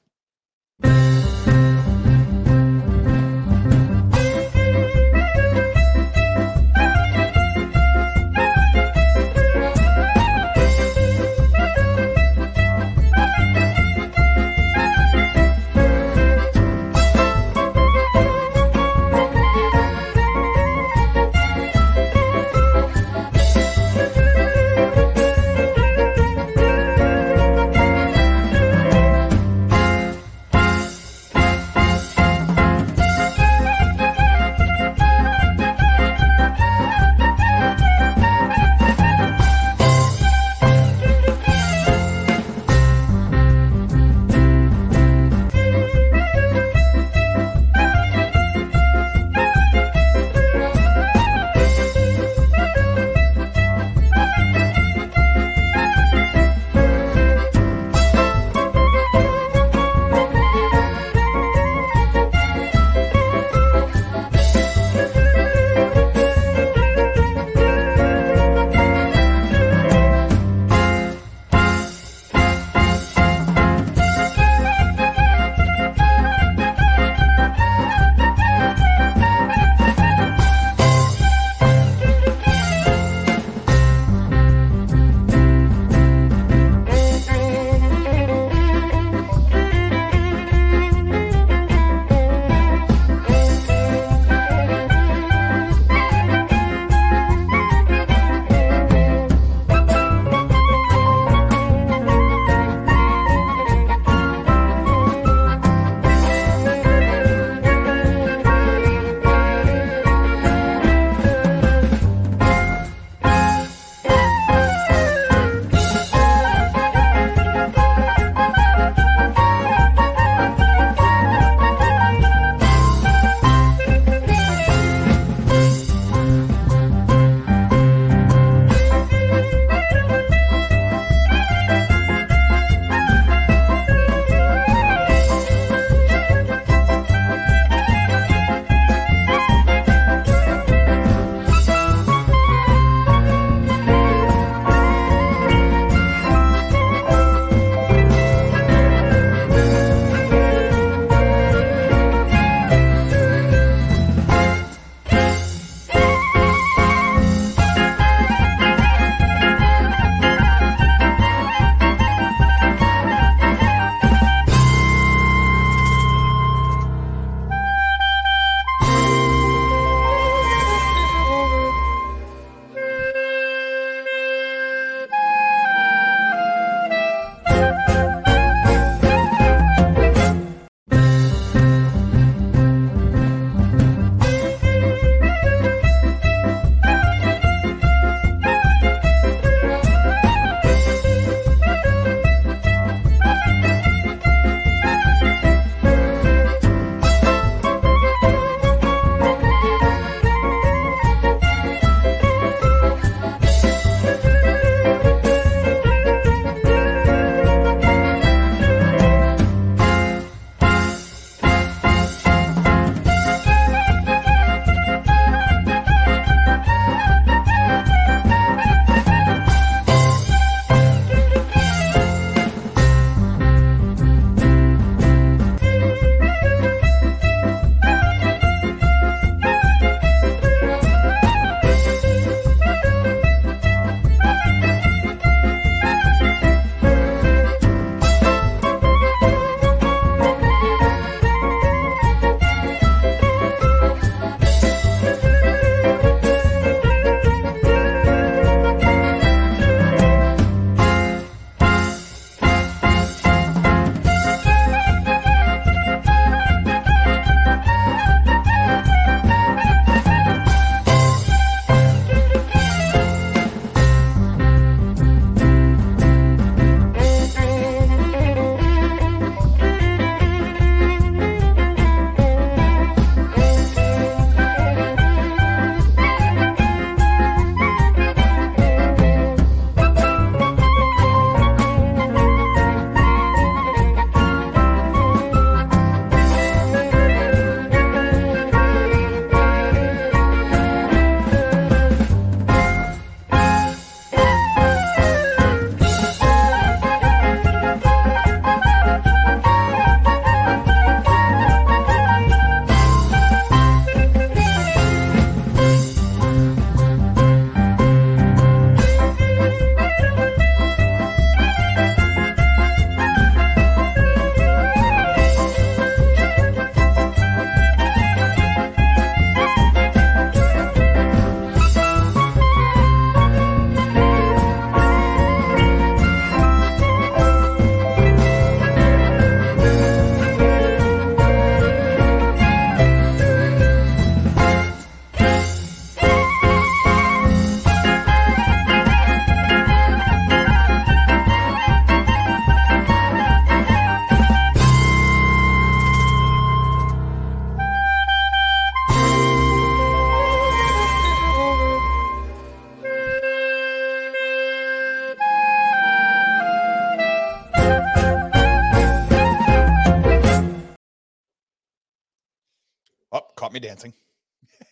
Dancing.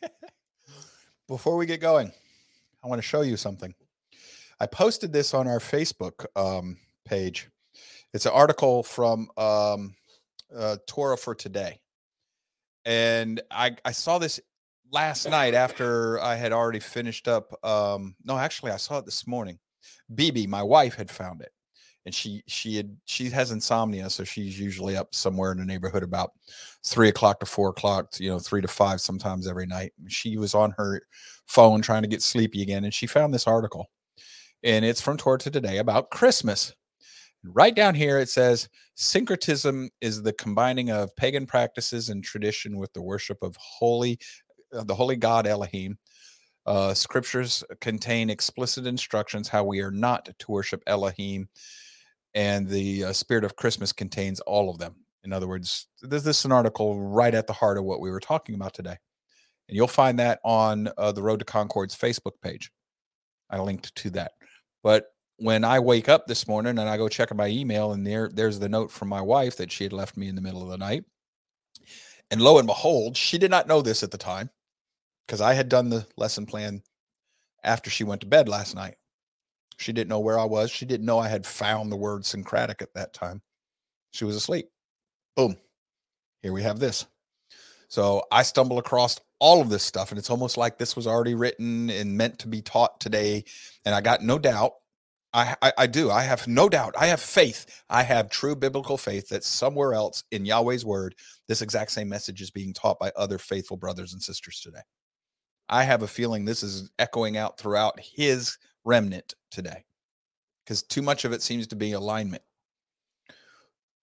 Before we get going, I want to show you something. I posted this on our Facebook um, page. It's an article from um, uh, Torah for Today. And I, I saw this last night after I had already finished up. Um, no, actually, I saw it this morning. BB, my wife, had found it and she she had she has insomnia so she's usually up somewhere in the neighborhood about three o'clock to four o'clock you know three to five sometimes every night. She was on her phone trying to get sleepy again and she found this article and it's from Torah today about christmas. Right down here it says syncretism is the combining of pagan practices and tradition with the worship of holy uh, the holy god elohim. Uh, scriptures contain explicit instructions how we are not to worship Elohim and the uh, spirit of Christmas contains all of them. In other words, this, this is an article right at the heart of what we were talking about today. And you'll find that on uh, the Road to Concord's Facebook page. I linked to that. But when I wake up this morning and I go check my email, and there there's the note from my wife that she had left me in the middle of the night. And lo and behold, she did not know this at the time because I had done the lesson plan after she went to bed last night. She didn't know where I was. She didn't know I had found the word syncretic at that time. She was asleep. Boom. Here we have this. So I stumble across all of this stuff, and it's almost like this was already written and meant to be taught today. And I got no doubt. I, I, I do. I have no doubt. I have faith. I have true biblical faith that somewhere else in Yahweh's word, this exact same message is being taught by other faithful brothers and sisters today. I have a feeling this is echoing out throughout his remnant today because too much of it seems to be alignment.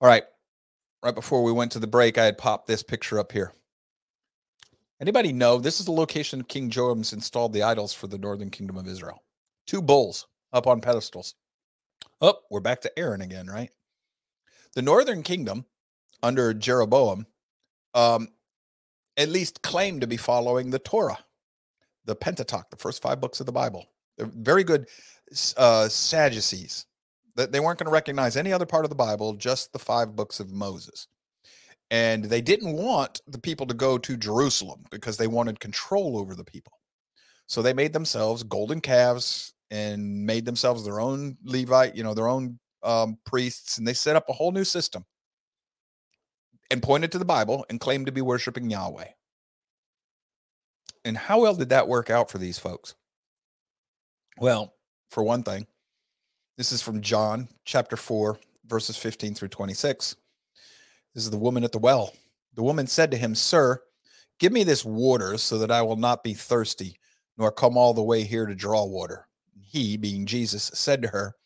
All right. Right before we went to the break, I had popped this picture up here. Anybody know this is the location King Jeroboam installed the idols for the northern kingdom of Israel? Two bulls up on pedestals. Oh, we're back to Aaron again, right? The northern kingdom under Jeroboam um, at least claimed to be following the Torah, the Pentateuch, the first five books of the Bible. They're very good uh, Sadducees. That they weren't going to recognize any other part of the Bible, just the five books of Moses. And they didn't want the people to go to Jerusalem because they wanted control over the people. So they made themselves golden calves and made themselves their own Levite, you know, their own um, priests, and they set up a whole new system and pointed to the Bible and claimed to be worshiping Yahweh. And how well did that work out for these folks? Well, for one thing, this is from John chapter 4, verses 15 through 26. This is the woman at the well. The woman said to him, Sir, give me this water so that I will not be thirsty, nor come all the way here to draw water. He, being Jesus, said to her,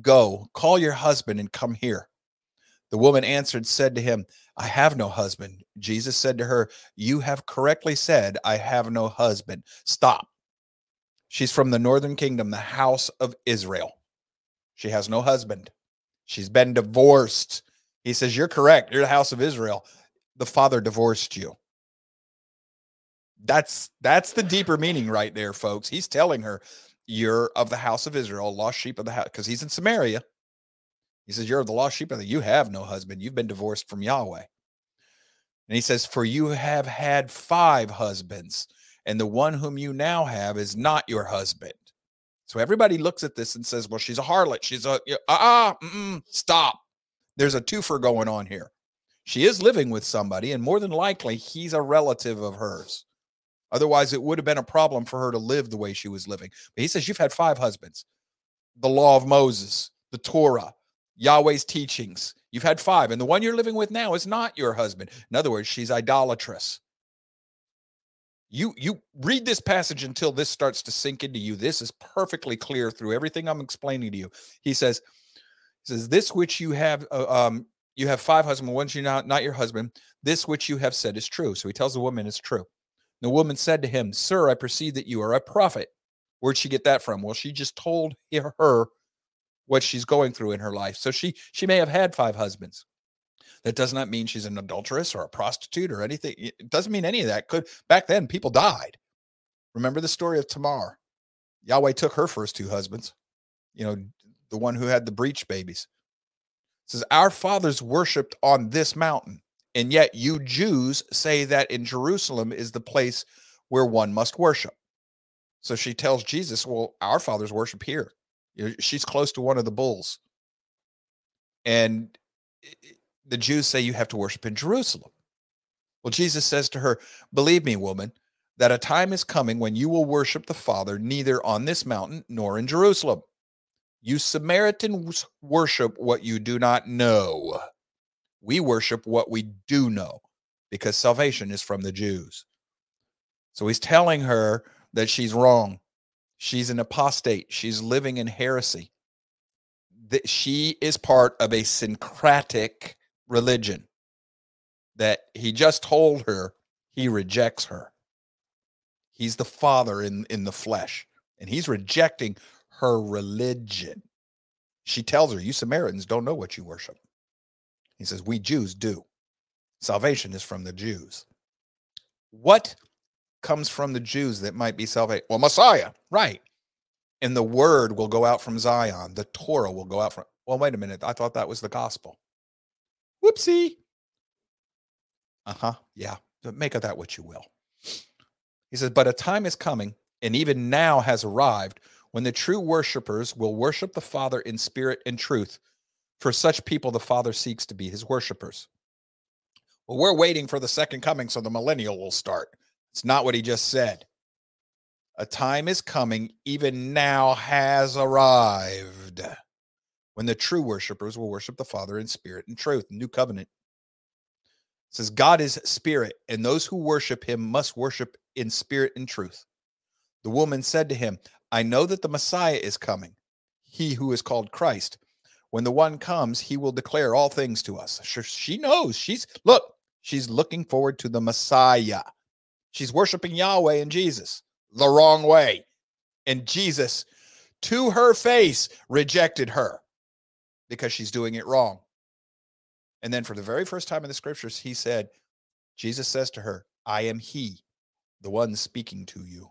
Go, call your husband and come here. The woman answered, said to him, I have no husband. Jesus said to her, You have correctly said, I have no husband. Stop. She's from the northern kingdom, the house of Israel. She has no husband. She's been divorced. He says, You're correct. You're the house of Israel. The father divorced you. That's that's the deeper meaning right there, folks. He's telling her, You're of the house of Israel, lost sheep of the house, because he's in Samaria. He says, You're of the lost sheep of the you have no husband. You've been divorced from Yahweh. And he says, For you have had five husbands and the one whom you now have is not your husband. So everybody looks at this and says, well, she's a harlot. She's a, ah, uh, stop. There's a twofer going on here. She is living with somebody, and more than likely, he's a relative of hers. Otherwise, it would have been a problem for her to live the way she was living. But he says, You've had five husbands the law of Moses, the Torah, Yahweh's teachings. You've had five, and the one you're living with now is not your husband. In other words, she's idolatrous you you read this passage until this starts to sink into you. This is perfectly clear through everything i'm explaining to you. He says he says this which you have uh, um you have five husbands one you not not your husband. This which you have said is true. So he tells the woman it's true. The woman said to him sir i perceive that you are a prophet. Where'd she get that from? Well she just told her what she's going through in her life. So she she may have had five husbands that does not mean she's an adulteress or a prostitute or anything. It doesn't mean any of that. Could back then people died. Remember the story of Tamar? Yahweh took her first two husbands. You know, the one who had the breech babies. It says, Our fathers worshipped on this mountain. And yet you Jews say that in Jerusalem is the place where one must worship. So she tells Jesus, Well, our fathers worship here. She's close to one of the bulls. And the Jews say you have to worship in Jerusalem. Well, Jesus says to her, Believe me, woman, that a time is coming when you will worship the Father neither on this mountain nor in Jerusalem. You Samaritans worship what you do not know. We worship what we do know because salvation is from the Jews. So he's telling her that she's wrong. She's an apostate. She's living in heresy. That she is part of a syncretic religion that he just told her he rejects her. He's the father in, in the flesh, and he's rejecting her religion. She tells her, You Samaritans don't know what you worship. He says, We Jews do. Salvation is from the Jews. What comes from the Jews that might be salvation? Well, Messiah, right. And the word will go out from Zion. The Torah will go out from. Well, wait a minute. I thought that was the gospel. Whoopsie. Uh huh. Yeah. Make of that what you will. He says, But a time is coming, and even now has arrived, when the true worshipers will worship the Father in spirit and truth. For such people, the Father seeks to be his worshipers. Well, we're waiting for the second coming so the millennial will start. It's not what he just said. A time is coming, even now has arrived, when the true worshipers will worship the Father in spirit and truth. New covenant It says, God is spirit, and those who worship him must worship in spirit and truth. The woman said to him, I know that the Messiah is coming, he who is called Christ. When the one comes, he will declare all things to us. She knows. She's, look, she's looking forward to the Messiah. She's worshiping Yahweh and Jesus the wrong way. And Jesus, to her face, rejected her because she's doing it wrong. And then, for the very first time in the scriptures, he said, Jesus says to her, I am he, the one speaking to you.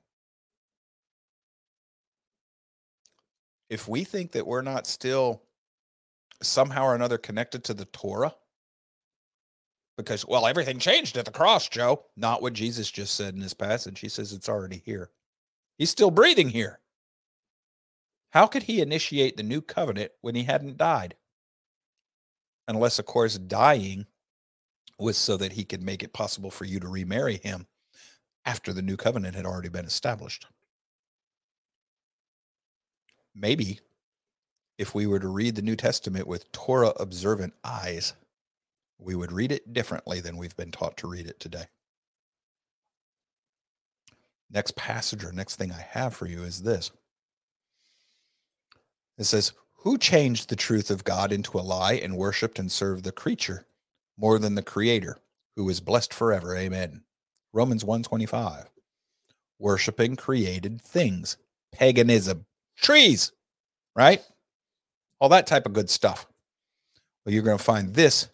If we think that we're not still somehow or another connected to the Torah, because, well, everything changed at the cross, Joe. Not what Jesus just said in this passage. He says it's already here. He's still breathing here. How could he initiate the new covenant when he hadn't died? Unless, of course, dying was so that he could make it possible for you to remarry him after the new covenant had already been established. Maybe if we were to read the New Testament with Torah observant eyes, we would read it differently than we've been taught to read it today. Next passage or next thing I have for you is this. It says, Who changed the truth of God into a lie and worshiped and served the creature more than the creator, who is blessed forever? Amen. Romans 125. Worshiping created things, paganism, trees, right? All that type of good stuff. Well, you're going to find this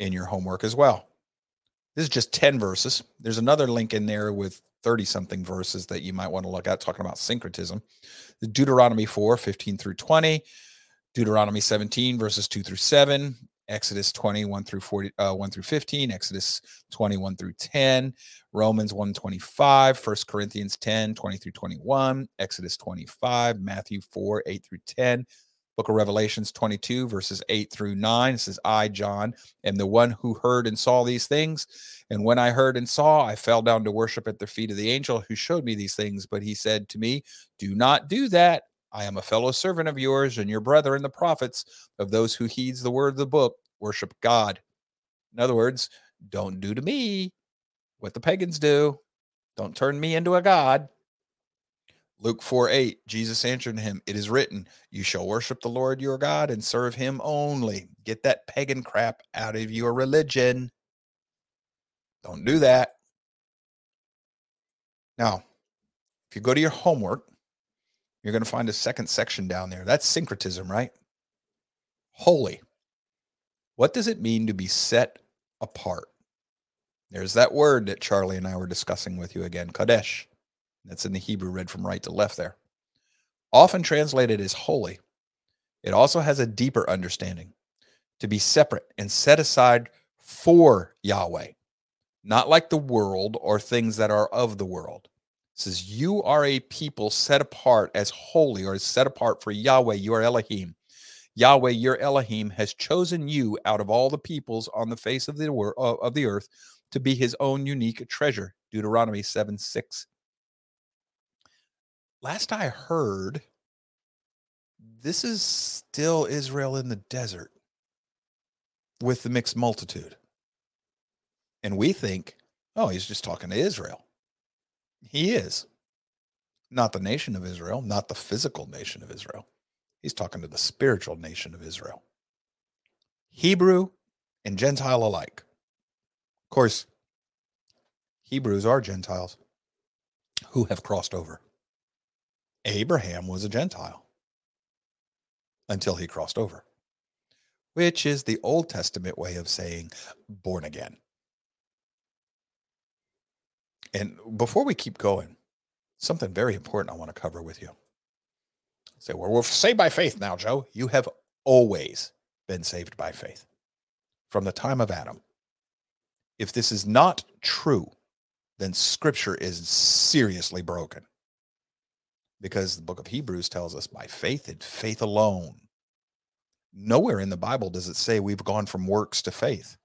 in your homework as well. This is just 10 verses. There's another link in there with 30 something verses that you might want to look at talking about syncretism. Deuteronomy 4, 15 through 20, Deuteronomy 17, verses 2 through 7, Exodus 21 through 40, uh, 1 through 15, Exodus 21 through 10, Romans 1 25, 1 Corinthians 10, 20 through 21, Exodus 25, Matthew 4, 8 through 10, Book of Revelations 22, verses 8 through 9. It says, I, John, am the one who heard and saw these things. And when I heard and saw, I fell down to worship at the feet of the angel who showed me these things. But he said to me, Do not do that. I am a fellow servant of yours and your brethren, the prophets, of those who heeds the word of the book, worship God. In other words, don't do to me what the pagans do. Don't turn me into a god. Luke 4 8, Jesus answered him, It is written, You shall worship the Lord your God and serve him only. Get that pagan crap out of your religion. Don't do that. Now, if you go to your homework, you're going to find a second section down there. That's syncretism, right? Holy. What does it mean to be set apart? There's that word that Charlie and I were discussing with you again, Kadesh. That's in the Hebrew, read from right to left there. Often translated as holy, it also has a deeper understanding to be separate and set aside for Yahweh, not like the world or things that are of the world. It says, You are a people set apart as holy or set apart for Yahweh, your Elohim. Yahweh, your Elohim, has chosen you out of all the peoples on the face of the, of the earth to be his own unique treasure. Deuteronomy 7 6. Last I heard, this is still Israel in the desert with the mixed multitude. And we think, oh, he's just talking to Israel. He is. Not the nation of Israel, not the physical nation of Israel. He's talking to the spiritual nation of Israel. Hebrew and Gentile alike. Of course, Hebrews are Gentiles who have crossed over. Abraham was a Gentile until he crossed over, which is the Old Testament way of saying born again. And before we keep going, something very important I want to cover with you. Say, well, we're saved by faith now, Joe. You have always been saved by faith from the time of Adam. If this is not true, then scripture is seriously broken. Because the book of Hebrews tells us by faith and faith alone. Nowhere in the Bible does it say we've gone from works to faith.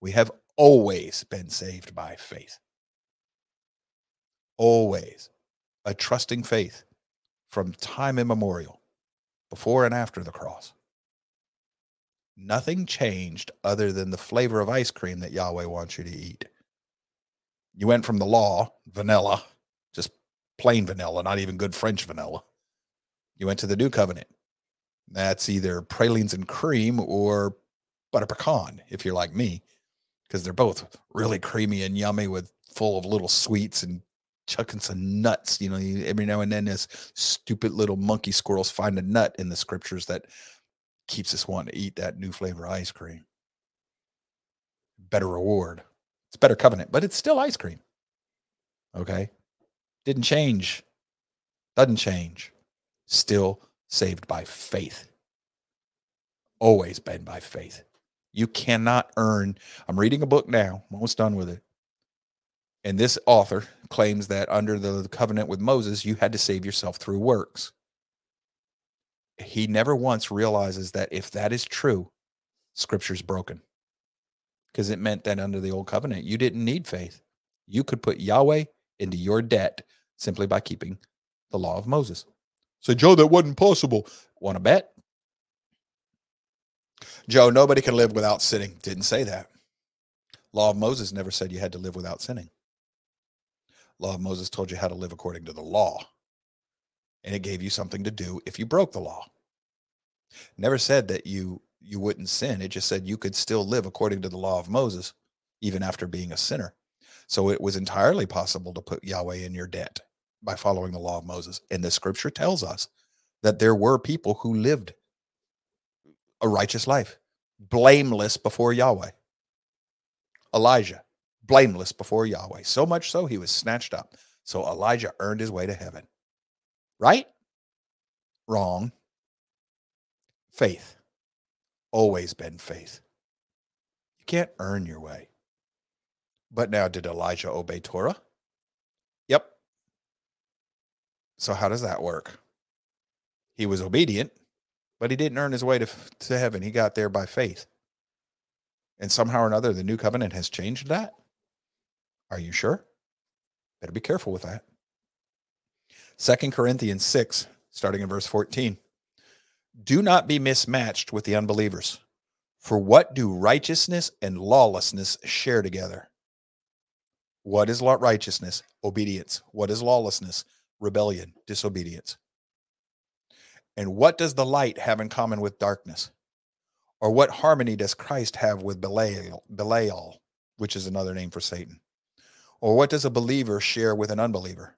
We have always been saved by faith. Always. A trusting faith from time immemorial, before and after the cross. Nothing changed other than the flavor of ice cream that Yahweh wants you to eat. You went from the law, vanilla, plain vanilla, not even good French vanilla. You went to the new covenant. That's either pralines and cream or butter pecan, if you're like me, because they're both really creamy and yummy with full of little sweets and chucking some nuts. You know, every now and then this stupid little monkey squirrels find a nut in the scriptures that keeps us wanting to eat that new flavor ice cream. Better reward. It's better covenant, but it's still ice cream. Okay. Didn't change. Doesn't change. Still saved by faith. Always been by faith. You cannot earn. I'm reading a book now, I'm almost done with it. And this author claims that under the covenant with Moses, you had to save yourself through works. He never once realizes that if that is true, scripture's broken. Because it meant that under the old covenant, you didn't need faith. You could put Yahweh into your debt simply by keeping the law of Moses. So, Joe, that wasn't possible. Want to bet? Joe, nobody can live without sinning. Didn't say that. Law of Moses never said you had to live without sinning. Law of Moses told you how to live according to the law. And it gave you something to do if you broke the law. Never said that you you wouldn't sin. It just said you could still live according to the law of Moses even after being a sinner. So it was entirely possible to put Yahweh in your debt by following the law of Moses. And the scripture tells us that there were people who lived a righteous life, blameless before Yahweh. Elijah, blameless before Yahweh. So much so he was snatched up. So Elijah earned his way to heaven. Right? Wrong. Faith. Always been faith. You can't earn your way. But now, did Elijah obey Torah? Yep. So, how does that work? He was obedient, but he didn't earn his way to, to heaven. He got there by faith. And somehow or another, the new covenant has changed that. Are you sure? Better be careful with that. Second Corinthians 6, starting in verse 14. Do not be mismatched with the unbelievers. For what do righteousness and lawlessness share together? What is righteousness? Obedience. What is lawlessness? Rebellion, disobedience. And what does the light have in common with darkness? Or what harmony does Christ have with Belial, Belial, which is another name for Satan? Or what does a believer share with an unbeliever?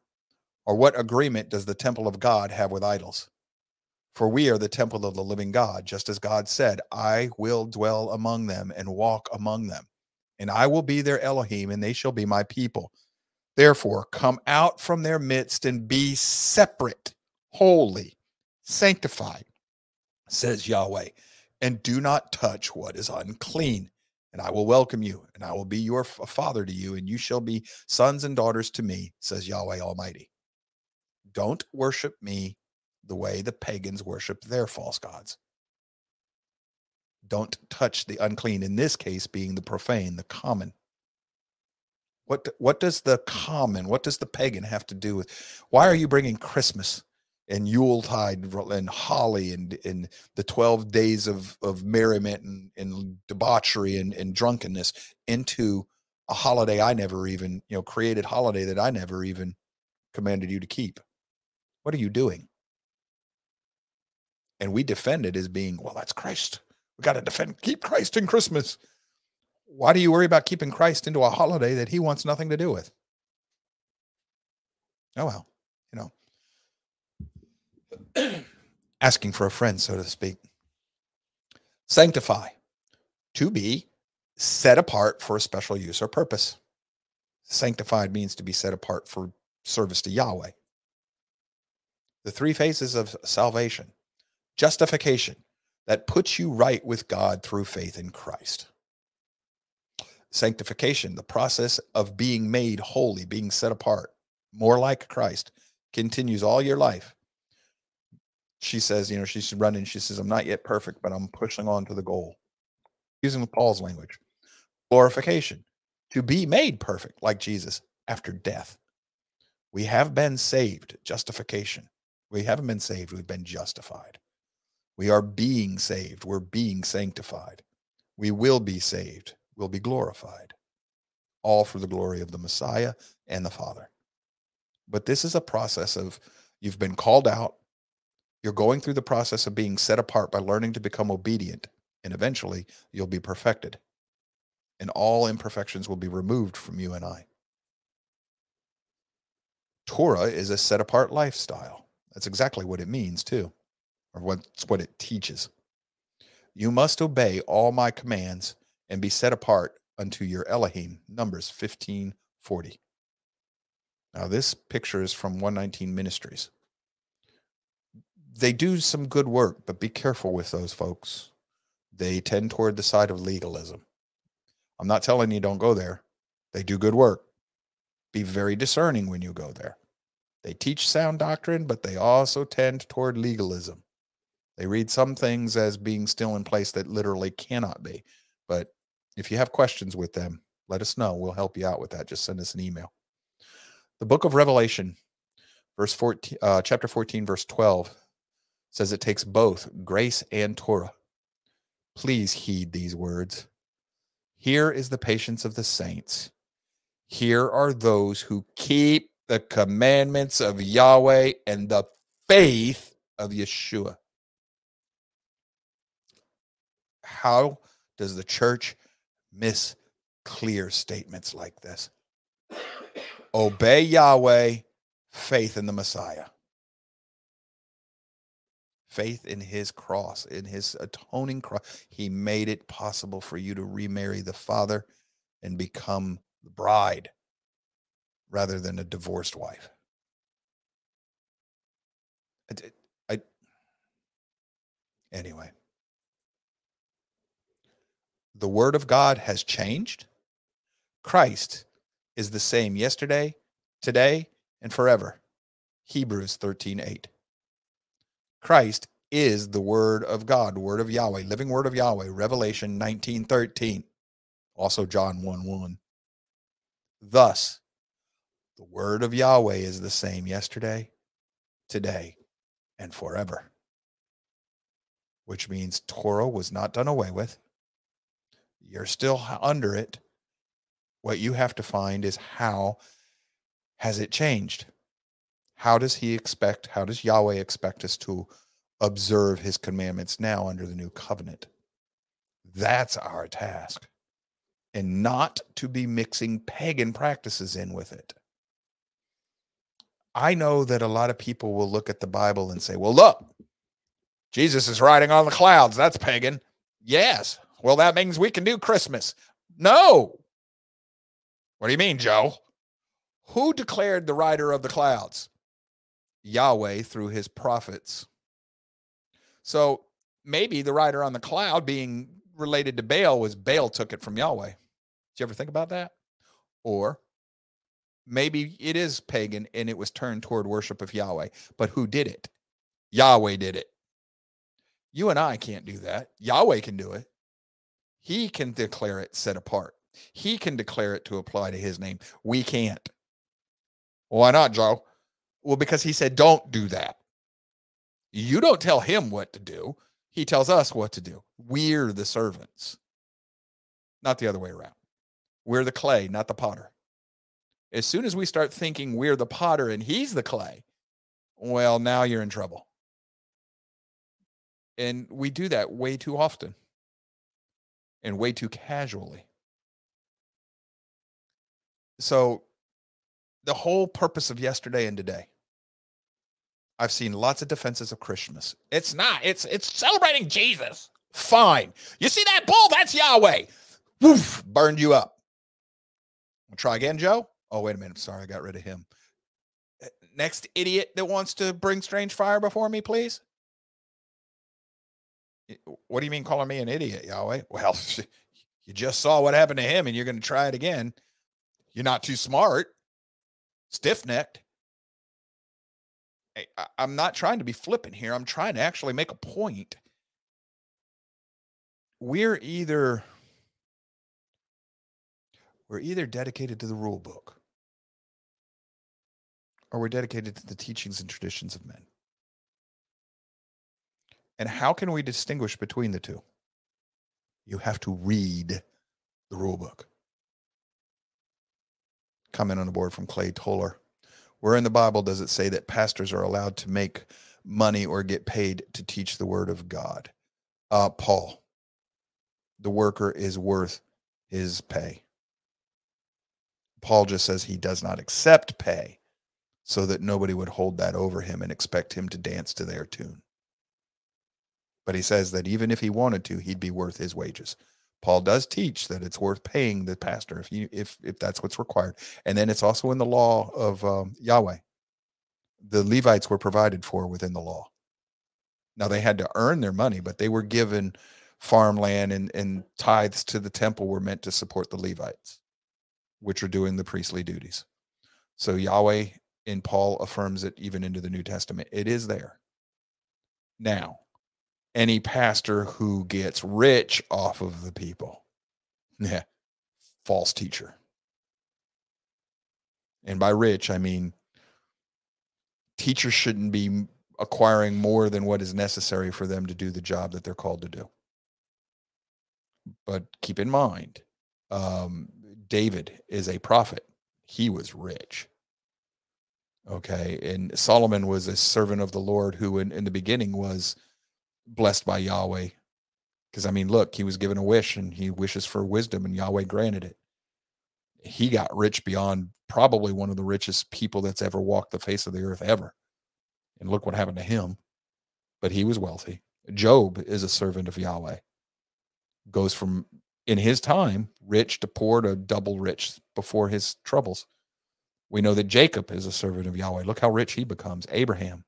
Or what agreement does the temple of God have with idols? For we are the temple of the living God, just as God said, I will dwell among them and walk among them, and I will be their Elohim, and they shall be my people. Therefore, come out from their midst and be separate, holy, sanctified, says Yahweh, and do not touch what is unclean, and I will welcome you, and I will be your father to you, and you shall be sons and daughters to me, says Yahweh Almighty. Don't worship me the way the pagans worship their false gods. Don't touch the unclean, in this case being the profane, the common. What, what does the common, what does the pagan have to do with? Why are you bringing Christmas and Yuletide and holly and, and the 12 days of, of merriment and, and debauchery and, and drunkenness into a holiday I never even, you know, created holiday that I never even commanded you to keep? What are you doing? And we defend it as being, well, that's Christ. We got to defend, keep Christ in Christmas. Why do you worry about keeping Christ into a holiday that he wants nothing to do with? Oh, well, you know, asking for a friend, so to speak. Sanctify, to be set apart for a special use or purpose. Sanctified means to be set apart for service to Yahweh. The three phases of salvation justification, that puts you right with God through faith in Christ. Sanctification, the process of being made holy, being set apart, more like Christ, continues all your life. She says, you know, she's running. She says, I'm not yet perfect, but I'm pushing on to the goal. Using Paul's language. Glorification, to be made perfect like Jesus after death. We have been saved, justification. We haven't been saved, we've been justified. We are being saved. We're being sanctified. We will be saved. We'll be glorified. All for the glory of the Messiah and the Father. But this is a process of you've been called out. You're going through the process of being set apart by learning to become obedient. And eventually you'll be perfected. And all imperfections will be removed from you and I. Torah is a set apart lifestyle. That's exactly what it means, too or what's what it teaches. You must obey all my commands and be set apart unto your Elohim. Numbers 15 40. Now, this picture is from 119 Ministries. They do some good work, but be careful with those folks. They tend toward the side of legalism. I'm not telling you don't go there. They do good work. Be very discerning when you go there. They teach sound doctrine, but they also tend toward legalism. They read some things as being still in place that literally cannot be. But if you have questions with them, let us know. We'll help you out with that. Just send us an email. The book of Revelation, verse 14, uh, chapter 14, verse 12, says it takes both grace and Torah. Please heed these words. Here is the patience of the saints. Here are those who keep the commandments of Yahweh and the faith of Yeshua. How does the church miss clear statements like this? Obey Yahweh, faith in the Messiah. Faith in his cross, in his atoning cross. He made it possible for you to remarry the father and become the bride rather than a divorced wife. I, I anyway the word of God has changed. Christ is the same yesterday, today, and forever. Hebrews 13 8. Christ is the word of God, word of Yahweh, living word of Yahweh, Revelation 19 13. Also John 1 1. Thus, the word of Yahweh is the same yesterday, today, and forever. Which means Torah was not done away with. You're still under it. What you have to find is how has it changed? How does he expect, how does Yahweh expect us to observe his commandments now under the new covenant? That's our task. And not to be mixing pagan practices in with it. I know that a lot of people will look at the Bible and say, well, look, Jesus is riding on the clouds. That's pagan. Yes, well, that means we can do Christmas. No. What do you mean, Joe? Who declared the rider of the clouds? Yahweh through his prophets. So maybe the rider on the cloud being related to Baal was Baal took it from Yahweh. Did you ever think about that? Or maybe it is pagan and it was turned toward worship of Yahweh, but who did it? Yahweh did it. You and I can't do that. Yahweh can do it. He can declare it set apart. He can declare it to apply to his name. We can't. Why not, Joe? Well, because he said, don't do that. You don't tell him what to do. He tells us what to do. We're the servants, not the other way around. We're the clay, not the potter. As soon as we start thinking we're the potter and he's the clay, well, now you're in trouble. And we do that way too often and way too casually. So, the whole purpose of yesterday and today, I've seen lots of defenses of Christmas. It's not, it's it's celebrating Jesus. Fine. You see that bull? That's Yahweh. Woof, burned you up. I'll try again, Joe. Oh, wait a minute. Sorry, I got rid of him. Uh, next idiot that wants to bring strange fire before me, please. What do you mean calling me an idiot, Yahweh? Well, you just saw what happened to him and you're going to try it again. You're not too smart, stiff necked. Hey, I'm not trying to be flippant here. I'm trying to actually make a point. We're either we're either dedicated to the rule book or we're dedicated to the teachings and traditions of men. And how can we distinguish between the two? You have to read the rule book. Comment on the board from Clay Toller. Where in the Bible does it say that pastors are allowed to make money or get paid to teach the word of God? Uh, Paul, the worker is worth his pay. Paul just says he does not accept pay so that nobody would hold that over him and expect him to dance to their tune. But he says that even if he wanted to, he'd be worth his wages. Paul does teach that it's worth paying the pastor if you if if that's what's required. And then it's also in the law of um, Yahweh. The Levites were provided for within the law. Now they had to earn their money, but they were given farmland and, and tithes to the temple were meant to support the Levites, which are doing the priestly duties. So Yahweh in Paul affirms it even into the New Testament. It is there. Now, any pastor who gets rich off of the people. Yeah, false teacher. And by rich, I mean teachers shouldn't be acquiring more than what is necessary for them to do the job that they're called to do. But keep in mind, um, David is a prophet. He was rich. Okay. And Solomon was a servant of the Lord who, in, in the beginning, was blessed by Yahweh. Because I mean, look, he was given a wish and he wishes for wisdom, and Yahweh granted it. He got rich beyond probably one of the richest people that's ever walked the face of the earth ever. And look what happened to him. But he was wealthy. Job is a servant of Yahweh. Goes from in his time rich to poor to double rich before his troubles. We know that Jacob is a servant of Yahweh. Look how rich he becomes. Abraham.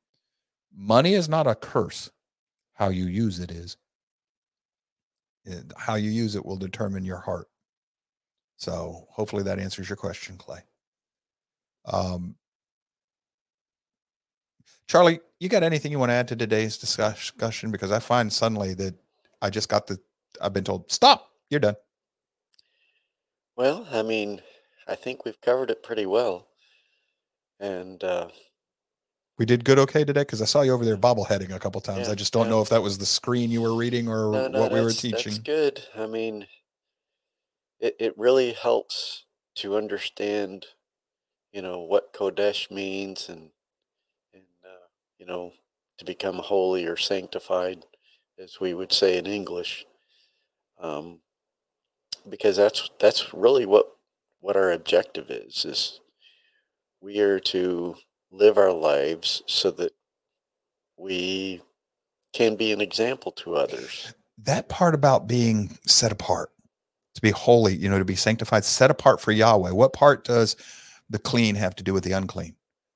Money is not a curse how you use it is. How you use it will determine your heart. So hopefully that answers your question, Clay. Um, Charlie, you got anything you want to add to today's discussion? Because I find suddenly that I just got the, I've been told, stop, you're done. Well, I mean, I think we've covered it pretty well. And uh, we did good okay today because I saw you over there bobbleheading a couple times. Yeah, I just don't yeah. know if that was the screen you were reading or no, no, what we were teaching. that's good. I mean, it, it really helps to understand, you know, what Kodesh means and, and uh, you know, to become holy or sanctified, as we would say in English. Um, because that's that's really what what our objective is is we are to live our lives so that we can be an example to others. That part about being set apart, to be holy, you know, to be sanctified, set apart for Yahweh. What part does the clean have to do with the unclean?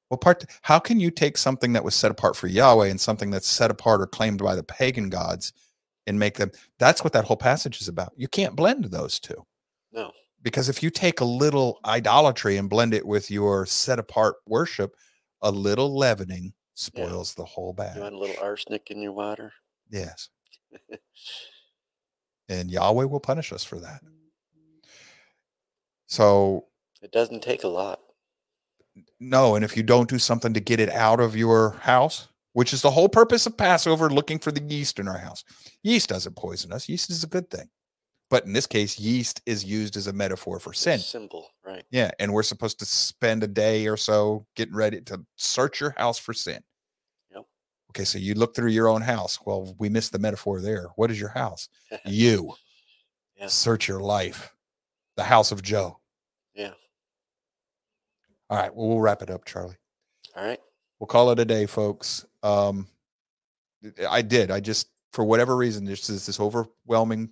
What part? How can you take something that was set apart for Yahweh and something that's set apart or claimed by the pagan gods and make them. That's what that whole passage is about. You can't blend those two No. because if you take a little idolatry and blend it with your set apart worship, a little leavening spoils the whole bag. You want a little arsenic in your water? Yes. And Yahweh will punish us for that. So, It doesn't take a lot. no. And if you don't do something to get it out of your house, which is the whole purpose of Passover, looking for the yeast in our house, yeast doesn't poison us. Yeast is a good thing. But in this case, yeast is used as a metaphor for sin. Symbol, right? Yeah, and we're supposed to spend a day or so getting ready to search your house for sin. Yep. Okay, so you look through your own house. Well, we missed the metaphor there. What is your house? You. Yeah. Search your life. The house of Joe. Yeah. All right, well, we'll wrap it up, Charlie. All right. We'll call it a day, folks. Um, I did. I just, for whatever reason, there's this, this overwhelming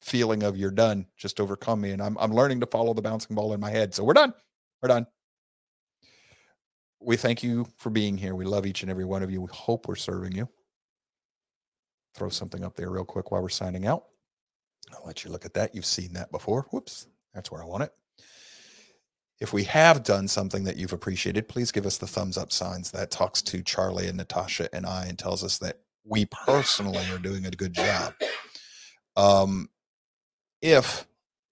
feeling of you're done just overcome me, and I'm I'm learning to follow the bouncing ball in my head. So we're done. We're done. We thank you for being here. We love each and every one of you. We hope we're serving you. Throw something up there real quick while we're signing out. I'll let you look at that. You've seen that before. Whoops, that's where I want it. If we have done something that you've appreciated, please give us the thumbs up signs. That talks to Charlie and Natasha and I and tells us that we personally are doing a good job. Um, if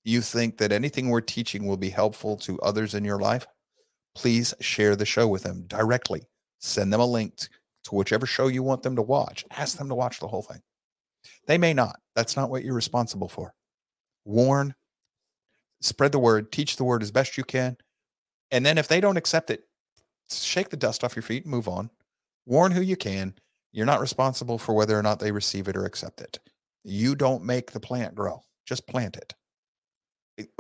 you think that anything we're teaching will be helpful to others in your life, please share the show with them directly. Send them a link to whichever show you want them to watch. Ask them to watch the whole thing. They may not. That's not what you're responsible for. Warn, spread the word, teach the word as best you can. And then if they don't accept it, shake the dust off your feet and move on. Warn who you can. You're not responsible for whether or not they receive it or accept it. You don't make the plant grow, just plant it.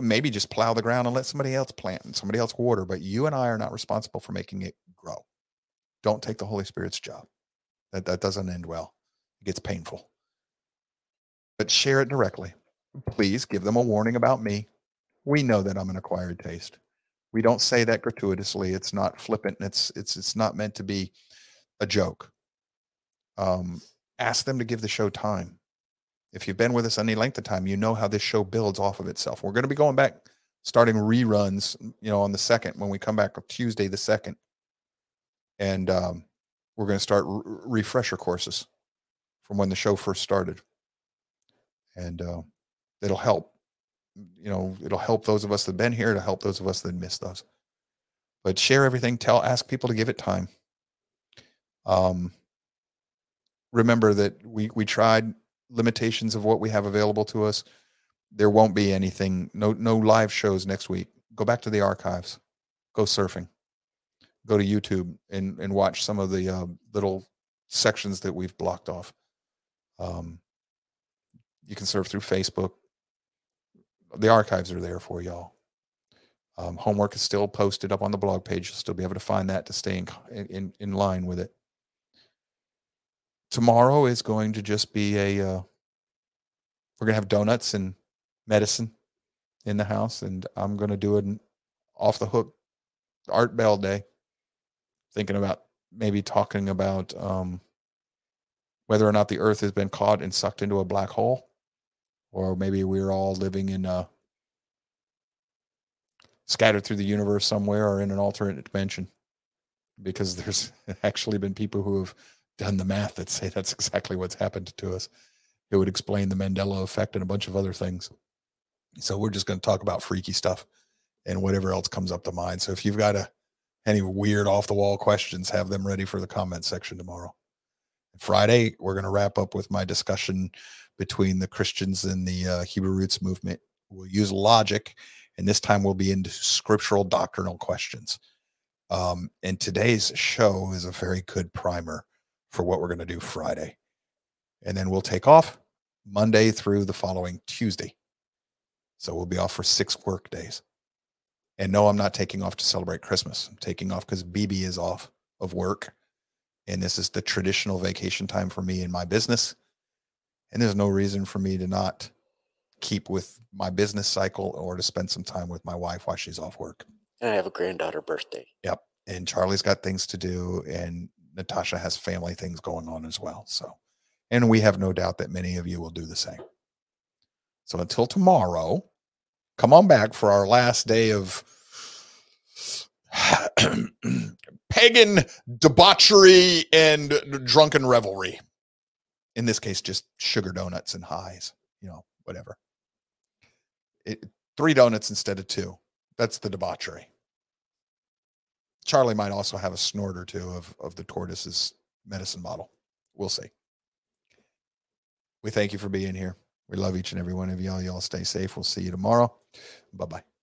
Maybe just plow the ground and let somebody else plant and somebody else water, but you and I are not responsible for making it grow. Don't take the Holy Spirit's job. That, that doesn't end well, it gets painful. But share it directly. Please give them a warning about me. We know that I'm an acquired taste. We don't say that gratuitously. It's not flippant. It's it's it's not meant to be a joke. Um, ask them to give the show time. If you've been with us any length of time, you know how this show builds off of itself. We're going to be going back, starting reruns, you know, on the second when we come back on Tuesday the second, and um, we're going to start refresher courses from when the show first started, and uh, it'll help. You know, it'll help those of us that've been here. It'll help those of us that missed those. But share everything. Tell, ask people to give it time. Um, remember that we we tried limitations of what we have available to us. There won't be anything. No no live shows next week. Go back to the archives. Go surfing. Go to YouTube and and watch some of the uh, little sections that we've blocked off. Um, you can surf through Facebook. The archives are there for y'all. Um, homework is still posted up on the blog page. You'll still be able to find that to stay in in, in line with it. Tomorrow is going to just be a. Uh, we're gonna have donuts and medicine in the house, and I'm gonna do an off the hook Art Bell day. Thinking about maybe talking about um, whether or not the Earth has been caught and sucked into a black hole, or maybe we're all living in a scattered through the universe somewhere or in an alternate dimension. Because there's actually been people who have done the math that say that's exactly what's happened to us. It would explain the Mandela effect and a bunch of other things. So we're just going to talk about freaky stuff and whatever else comes up to mind. So if you've got a, any weird off the wall questions, have them ready for the comment section tomorrow. Friday, we're going to wrap up with my discussion between the Christians and the uh, Hebrew roots movement. We'll use logic, and this time we'll be into scriptural doctrinal questions. Um, and today's show is a very good primer for what we're going to do Friday. And then we'll take off Monday through the following Tuesday. So we'll be off for six work days. And no, I'm not taking off to celebrate Christmas. I'm taking off because BB is off of work. And this is the traditional vacation time for me in my business. And there's no reason for me to not keep with my business cycle or to spend some time with my wife while she's off work. And I have a granddaughter birthday. Yep. And Charlie's got things to do, and Natasha has family things going on as well. So, And we have no doubt that many of you will do the same. So until tomorrow, come on back for our last day of pagan debauchery and drunken revelry. In this case, just sugar donuts and highs, you know, whatever. It, three donuts instead of two. That's the debauchery. Charlie might also have a snort or two of, of the tortoise's medicine bottle. We'll see. We thank you for being here. We love each and every one of y'all. Y'all stay safe. We'll see you tomorrow. Bye bye.